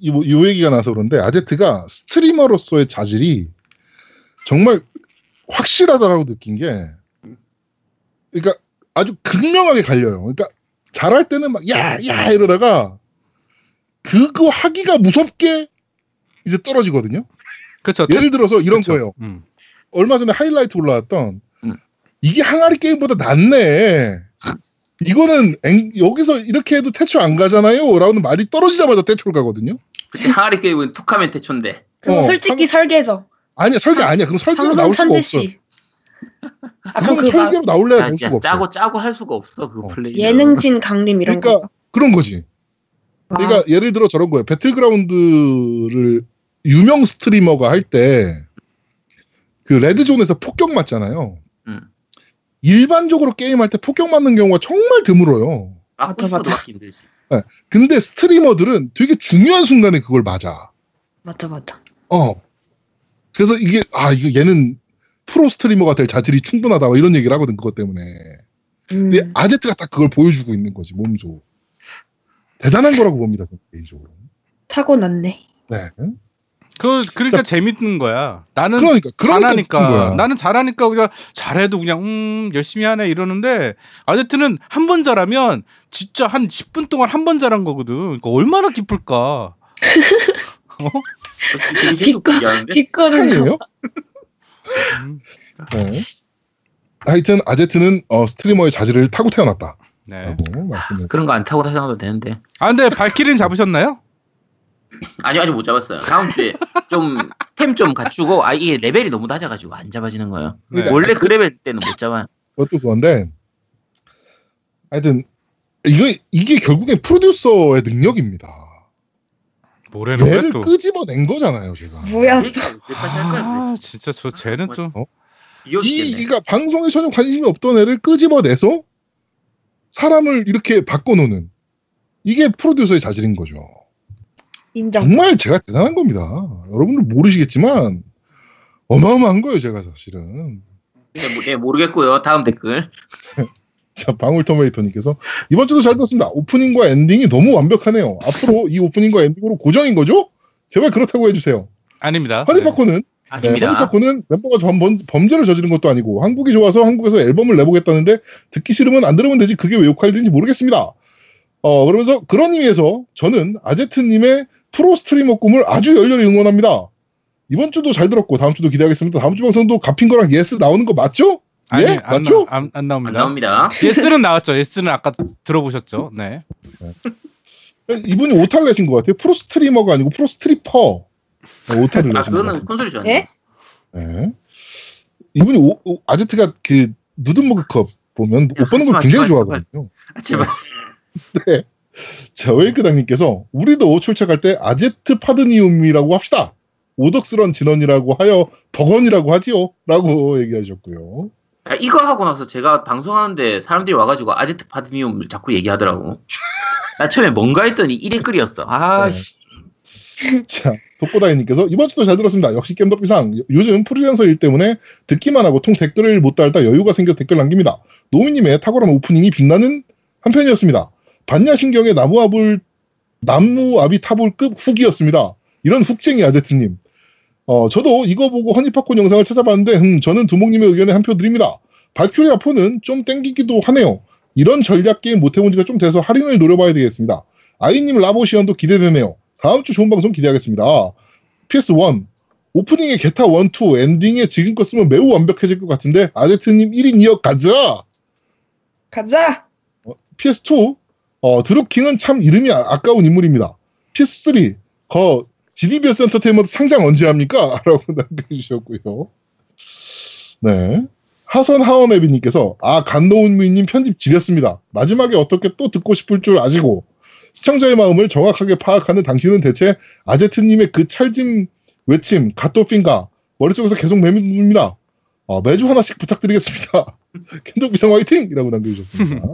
이, 뭐, 요 얘기가 나서 그런데 아제트가 스트리머로서의 자질이 정말 확실하다라고 느낀 게 그러니까 아주 극명하게 갈려요. 그러니까 잘할 때는 막 야야 이러다가 그거 하기가 무섭게 이제 떨어지거든요. 네. 그렇죠. 예를 들어서 이런 그쵸. 거예요. 음. 얼마 전에 하이라이트 올라왔던 음. 이게 항아리 게임보다 낫네. 이거는 앵- 여기서 이렇게 해도 태초 안 가잖아요. 라는 말이 떨어지자마자 태초를 가거든요. 그치 항아리 게임은 툭하면 태초인데. 그거 어, 솔직히 설계죠. 아니야 설계 아니야. 그럼 설계로 나올 수가 없어. 씨. 아 그럼 그막 설계로 나올래야 진짜 수가 없어. 짜고 짜고 할 수가 없어 그 어. 플레이. 예능신 강림 이런 그러니까 거. 그런 거지. 아, 그러니까 예를 들어 저런 거예요. 배틀그라운드를 유명 스트리머가 할 때 그 레드존에서 폭격 맞잖아요. 음. 일반적으로 게임할 때 폭격 맞는 경우가 정말 드물어요. 맞고 맞아, 맞아. 힘들지. 근데 스트리머들은 되게 중요한 순간에 그걸 맞아. 맞아 맞아. 어. 그래서 이게 아 이거 얘는 프로 스트리머가 될 자질이 충분하다 막 이런 얘기를 하거든 그것 때문에. 음. 근데 아제트가 딱 그걸 보여주고 있는 거지 몸소. 대단한 거라고 봅니다 개인적으로. 타고났네. 네. 그 그러니까 재밌는 거야. 나는 그러니까 그러니까 잘하니까 거야. 나는 잘하니까 그냥 잘해도 그냥 음 열심히 하네 이러는데 아제트는 한 번 잘하면 진짜 한 10분 동안 한 번 잘한 거거든. 그러니까 얼마나 기쁠까. 창이에요? 음, 네. 하여튼 아제트는 어, streamer의 자질을 타고 태어났다라고 네. 말씀을. 그런 거 안 타고 다녀도 되는데. 아 근데 발키리는 잡으셨나요? 아니 아직 못 잡았어요. 다음 주에 좀 템 좀 갖추고 아 이게 레벨이 너무 낮아가지고 안 잡아지는 거예요. 네. 원래 그 레벨 때는 못 잡아요. 그것도 그건데 하여튼 이거 이게 결국엔 프로듀서의 능력입니다. 거야 얘를 또. 끄집어낸 거잖아요, 제가. 뭐야? 거야 아. 진짜 저 쟤는 좀이 비워주겠네. 그러니까 방송에 전혀 관심이 없던 애를 끄집어내서 사람을 이렇게 바꿔놓는 이게 프로듀서의 자질인 거죠. 인정. 정말 제가 대단한 겁니다. 여러분들 모르시겠지만 어마어마한 거예요, 제가 사실은. 네, 모- 네, 모르겠고요. 다음 댓글. 자, 방울토메이토님께서 이번 주도 잘 들었습니다. 오프닝과 엔딩이 너무 완벽하네요. 앞으로 이 오프닝과 엔딩으로 고정인 거죠? 제발 그렇다고 해주세요. 아닙니다. 네. 허니팝콘은 네, 아닙니다. 허니팝콘은 멤버가 전 범, 범죄를 저지른 것도 아니고 한국이 좋아서 한국에서 앨범을 내보겠다는데 듣기 싫으면 안 들으면 되지 그게 왜 욕할 일인지 모르겠습니다. 어 그러면서 그런 의미에서 저는 아제트님의 프로 스트리머 꿈을 아주 열렬히 응원합니다. 이번 주도 잘 들었고 다음 주도 기대하겠습니다. 다음 주 방송도 갚인 거랑 yes 나오는 거 맞죠? 아니 예? 안, 맞죠? 나, 안, 안안 나옵니다. 나옵니다. yes는 나왔죠. yes는 아까 들어보셨죠. 네. 이분이 오타를 내신 것 같아요. 프로 streamer가 아니고 프로 스트리퍼. 네, 오타를 아 내신 것 그거는. 콘솔이죠. 예? 네. 이분이 오, 오- 아제트가 그 누드 머그컵 보면 야, 옷 보는 걸 마, 굉장히 제발, 좋아하거든요. 아, 제발. 자, 페이크당님께서 우리도 출첵할 때 아제트 파드니움이라고 합시다. 오덕스런 진원이라고 하여 덕원이라고 하지요. 라고 얘기하셨고요. 야, 이거 하고 나서 제가 방송하는데 사람들이 와가지고 아제트 파드니움 자꾸 얘기하더라고. 나 처음에 뭔가 했더니 이 댓글이었어. 아, 네. 씨. 자, 독고다이님께서 이번 주도 잘 들었습니다. 역시 겜덕비상. 요- 요즘 프리랜서 일 때문에 듣기만 하고 통 댓글을 못 달다 여유가 생겨 댓글 남깁니다. 노미님의 탁월한 오프닝이 빛나는 한편이었습니다. 반야신경의 나무아불, 나무아비 타불급 훅이었습니다. 이런 훅쟁이 아제트님. 어, 저도 이거 보고 허니팝콘 영상을 찾아봤는데, 음, 저는 두목님의 의견에 한 표 드립니다. 발큐리아 4는 좀 땡기기도 하네요. 이런 전략 게임 못 해본 지가 좀 돼서 할인을 노려봐야 되겠습니다. 아이님 라보시언도 기대되네요. 다음 주 좋은 방송 기대하겠습니다. PS1 오프닝의 게타 1, 2 엔딩에 지금껏 쓰면 매우 완벽해질 것 같은데 아제트님 1인 2역 가자. 가자. PS2 어, 드루킹은 참 이름이 아, 아까운 인물입니다. PS3 거 GDBS 엔터테인먼트 상장 언제 합니까? 라고 남겨주셨고요. 네. 하선 하원애비님께서 아 간노운미님 편집 지렸습니다. 마지막에 어떻게 또 듣고 싶을 줄 아시고 시청자의 마음을 정확하게 파악하는 당신은 대체 아제트님의 그 찰짐 외침 갓도핀가 머릿속에서 계속 맴돕니다. 어, 매주 하나씩 부탁드리겠습니다. 캔독비상 화이팅 이라고 남겨주셨습니다.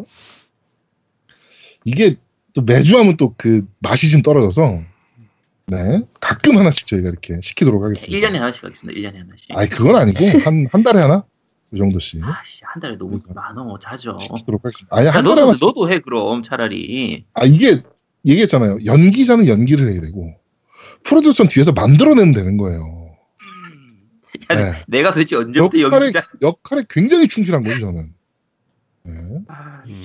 이게 또 매주 하면 또 그 맛이 좀 떨어져서 네 가끔 하나씩 저희가 이렇게 시키도록 하겠습니다. 1년에 하나씩 하겠습니다. 1년에 하나씩. 아니 그건 아니고 한 한 달에 하나 이 정도씩 아씨 한 달에 너무 많어 자죠. 시키도록 하겠습니다. 아니 야, 한 달에 너도 하나씩 너도 해 그럼 차라리. 아 이게 얘기했잖아요. 연기자는 연기를 해야 되고 프로듀서는 뒤에서 만들어내면 되는 거예요. 야, 네. 내가 도대체 언제부터 역할에 연기자? 역할에 굉장히 충실한 거죠 저는. 네. 아, 음.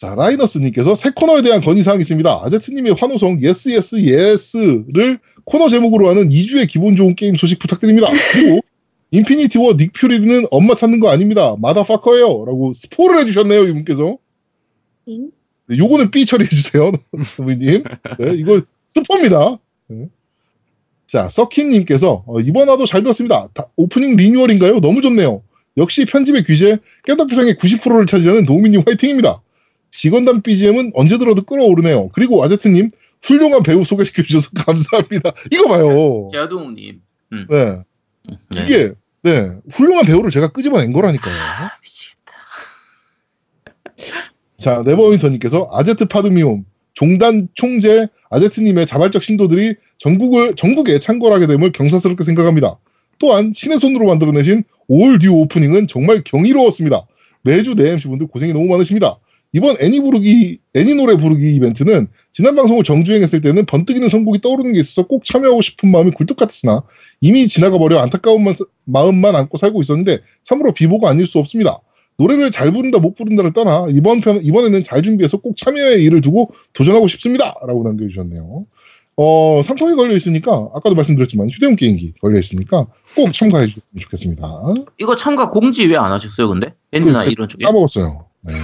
자 라이너스님께서 새 코너에 대한 건의사항이 있습니다. 아제트님의 환호성 yes yes yes를 코너 제목으로 하는 2주의 기분 좋은 게임 소식 부탁드립니다. 그리고 인피니티 워 닉 퓨리는 엄마 찾는 거 아닙니다. motherfucker예요. 라고 스포를 해주셨네요 이분께서. 잉? 네, 요거는 삐 처리해주세요, 노우미님. 네, 이거 스포입니다. 네. 자, 서킨님께서 어, 이번 화도 잘 들었습니다. 다- 오프닝 리뉴얼인가요? 너무 좋네요. 역시 편집의 귀재 겜덕비상의 90%를 차지하는 노우미님 화이팅입니다. 직원단 BGM은 언제 들어도 끓어오르네요. 그리고 아제트님 훌륭한 배우 소개시켜 주셔서 감사합니다. 이거 봐요. 제아동우님. 네, 네. 이게 네 훌륭한 배우를 제가 끄집어낸 거라니까요. 아, 미치겠다. 자, 네버윈터님께서 아제트 파드미움 종단 총재 아제트님의 자발적 신도들이 전국을 전국에 창궐하게 됨을 경사스럽게 생각합니다. 또한 신의 손으로 만들어내신 올 듀 오프닝은 정말 경이로웠습니다. 매주 내 MC분들 고생이 너무 많으십니다. 이번 애니 부르기 애니 노래 부르기 이벤트는 지난 방송을 정주행했을 때는 번뜩이는 선곡이 떠오르는 게 있어서 꼭 참여하고 싶은 마음이 굴뚝 같았으나 이미 지나가 버려 안타까운 마- 마음만 안고 살고 있었는데 참으로 비보가 아닐 수 없습니다. 노래를 잘 부른다 못 부른다를 떠나 이번 편 이번에는 잘 준비해서 꼭 참여의 일을 두고 도전하고 싶습니다라고 남겨주셨네요. 어 상품이 걸려 있으니까 아까도 말씀드렸지만 휴대용 게임기 걸려 있으니까 꼭 참가해 주셨으면 좋겠습니다. 이거 참가 공지 왜 안 하셨어요, 근데? 밴드나 그, 이런 쪽에? 까먹었어요. 네.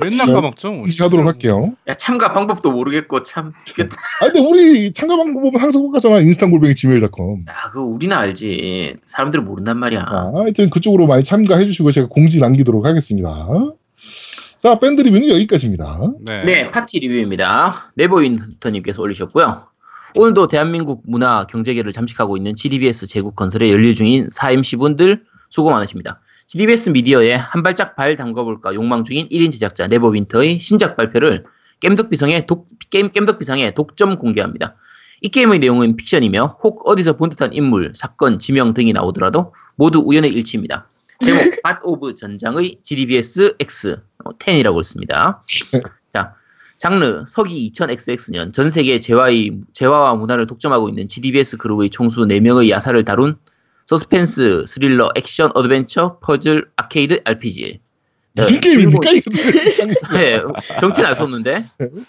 맨날 네. 까먹죠. 하도록 할게요. 야, 참가 방법도 모르겠고 참 죽겠다. 아 근데 우리 참가 방법은 항상 똑같잖아. 인스탄 골뱅이 지메일.com. 야, 그거 우리나 알지. 사람들은 모른단 말이야. 자, 하여튼 그쪽으로 많이 참가해 주시고 제가 공지 남기도록 하겠습니다. 자, 밴드 리뷰는 여기까지입니다. 네. 네, 팟티 리뷰입니다. 네버윈터님께서 올리셨고요. 오늘도 대한민국 문화 경제계를 잠식하고 있는 GDBS 제국 건설에 열일 중인 4MC분들 수고 많으십니다. GDBS 미디어에 한 발짝 발 담가볼까 욕망 중인 1인 제작자 네버윈터의 신작 발표를 겜덕비상의 독, 게임 겜덕비상에 독점 공개합니다. 이 게임의 내용은 픽션이며 혹 어디서 본 듯한 인물, 사건, 지명 등이 나오더라도 모두 우연의 일치입니다. 제목 밭 of 전장의 GDBS X 10이라고 있습니다. 자, 장르 서기 2000XX년 전 세계 재화의 재화와 문화를 독점하고 있는 GDBS 그룹의 총수 4명의 야사를 다룬 서스펜스, 스릴러, 액션, 어드벤처, 퍼즐, 아케이드, RPG. 자, 무슨 게임입니까? 이거 도대체 네, 정치는 알 수 없는데.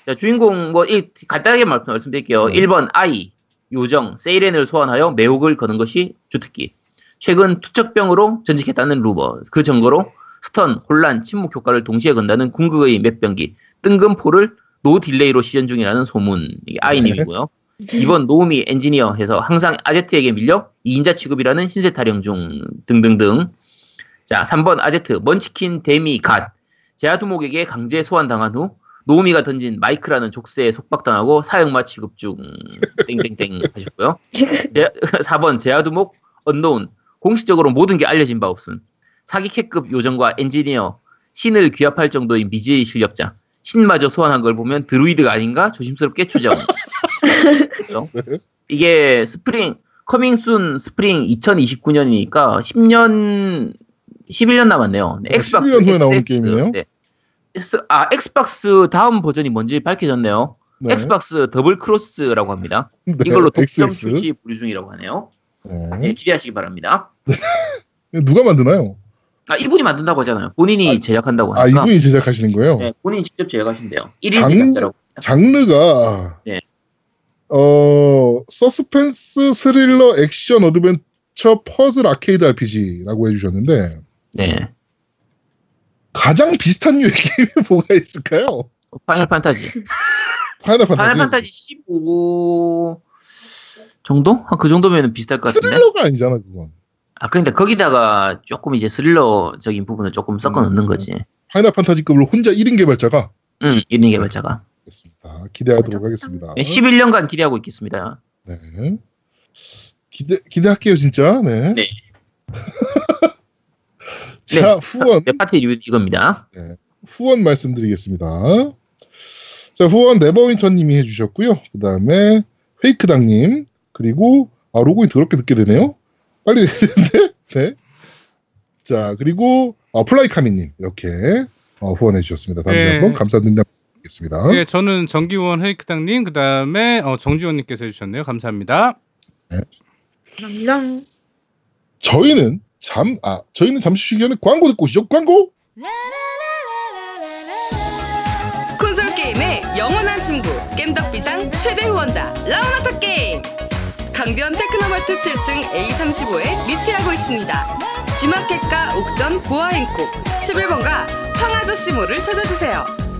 자, 주인공, 뭐, 이, 간단하게 말- 말씀드릴게요. 네. 1번, 아이, 요정, 세이렌을 소환하여 매혹을 거는 것이 주특기. 최근 투척병으로 전직했다는 루버. 그 증거로 stun, 혼란, 침묵 효과를 동시에 건다는 궁극의 맷병기, 뜬금포를 no delay로 시전 중이라는 소문. 이게 아이님이고요. 2번 노우미 엔지니어 해서 항상 아제트에게 밀려 2인자 취급이라는 신세 타령 중 등등등. 자, 3번 아제트 munchkin demigod. 제아두목에게 강제 소환당한 후 노우미가 던진 마이크라는 족쇄에 속박당하고 사형마 취급 중 땡땡땡 하셨고요. 제, 4번 제아두목 언노운 공식적으로 모든 게 알려진 바 없음. 사기캐급 요정과 엔지니어 신을 귀합할 정도의 미지의 실력자 신마저 소환한 걸 보면 드루이드가 아닌가 조심스럽게 추정. 그죠? 네. 이게 spring coming soon spring 2029년이니까 10년 11년 남았네요. 네, 아, 11년 후에 나오는 게임이네요? 네. 아 엑스박스 다음 버전이 뭔지 밝혀졌네요. 네. 엑스박스 double cross라고 합니다. 네, 이걸로 독점 XX. 출시 보류 중이라고 하네요. 네. 네, 기대하시기 바랍니다. 누가 만드나요? 아 이분이 만든다고 하잖아요. 본인이 제작한다고 아, 하니까. 이분이 제작하시는 거예요? 네, 본인이 직접 제작하신대요. 1인 장- 제작자라고. 장르가 네. 어 서스펜스 스릴러 액션 어드벤처 퍼즐 아케이드 RPG라고 해주셨는데 네. 가장 비슷한 류의 게임이 뭐가 있을까요? 파이널 판타지. 파이널 판타지. 파이널 판타지 15 정도? 한 그 정도면 비슷할 것 같은데. 스릴러가 아니잖아 그건. 아 근데 거기다가 조금 이제 스릴러적인 부분을 조금 섞어 넣는 음. 거지. 파이널 판타지급으로 혼자 1인 개발자가 응, 1인 개발자가. 알겠습니다. 기대하도록 하겠습니다. 네, 11년간 기대하고 있겠습니다. 네. 기대 기대할게요 진짜. 네. 네. 자 후원 네, 리뷰 이겁니다. 후원 말씀드리겠습니다. 자 후원 네버윈터님이 해주셨고요. 그 다음에 페이크당님 그리고 아 로고인 더럽게 늦게 되네요. 빨리 되는데. 네. 자 그리고 어, 플라이카미님 이렇게 어, 후원해 주셨습니다. 다시 네. 한번 감사드 리겠습니다. 예, 저는 정기원 헤이크당님 그다음에 어, 정지원님께서 해주셨네요. 감사합니다. 감사합니다. 저희는 잠, 아, 저희는 잠시 쉬기 전에 광고 듣고 오시죠. 광고! 콘솔 게임의 영원한 친구 겜덕비상 최대 후원자 라운하터 게임 강변 테크노마트 7층 A35에 위치하고 있습니다 G마켓과 옥션 보아행콕 11번가 황아저씨 몰을 찾아주세요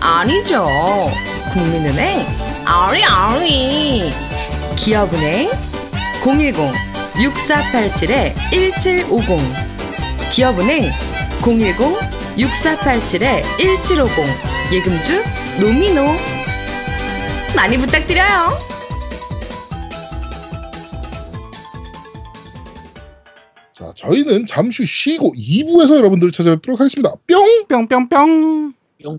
아니죠 국민은행 아리 아리 기업은행 010-6487-1750 기업은행 010-6487-1750 예금주 노미노 많이 부탁드려요. 자, 저희는 잠시 쉬고 2부에서 여러분들을 찾아뵙도록 하겠습니다. 뿅! 뿅뿅뿅. 뿅뿅.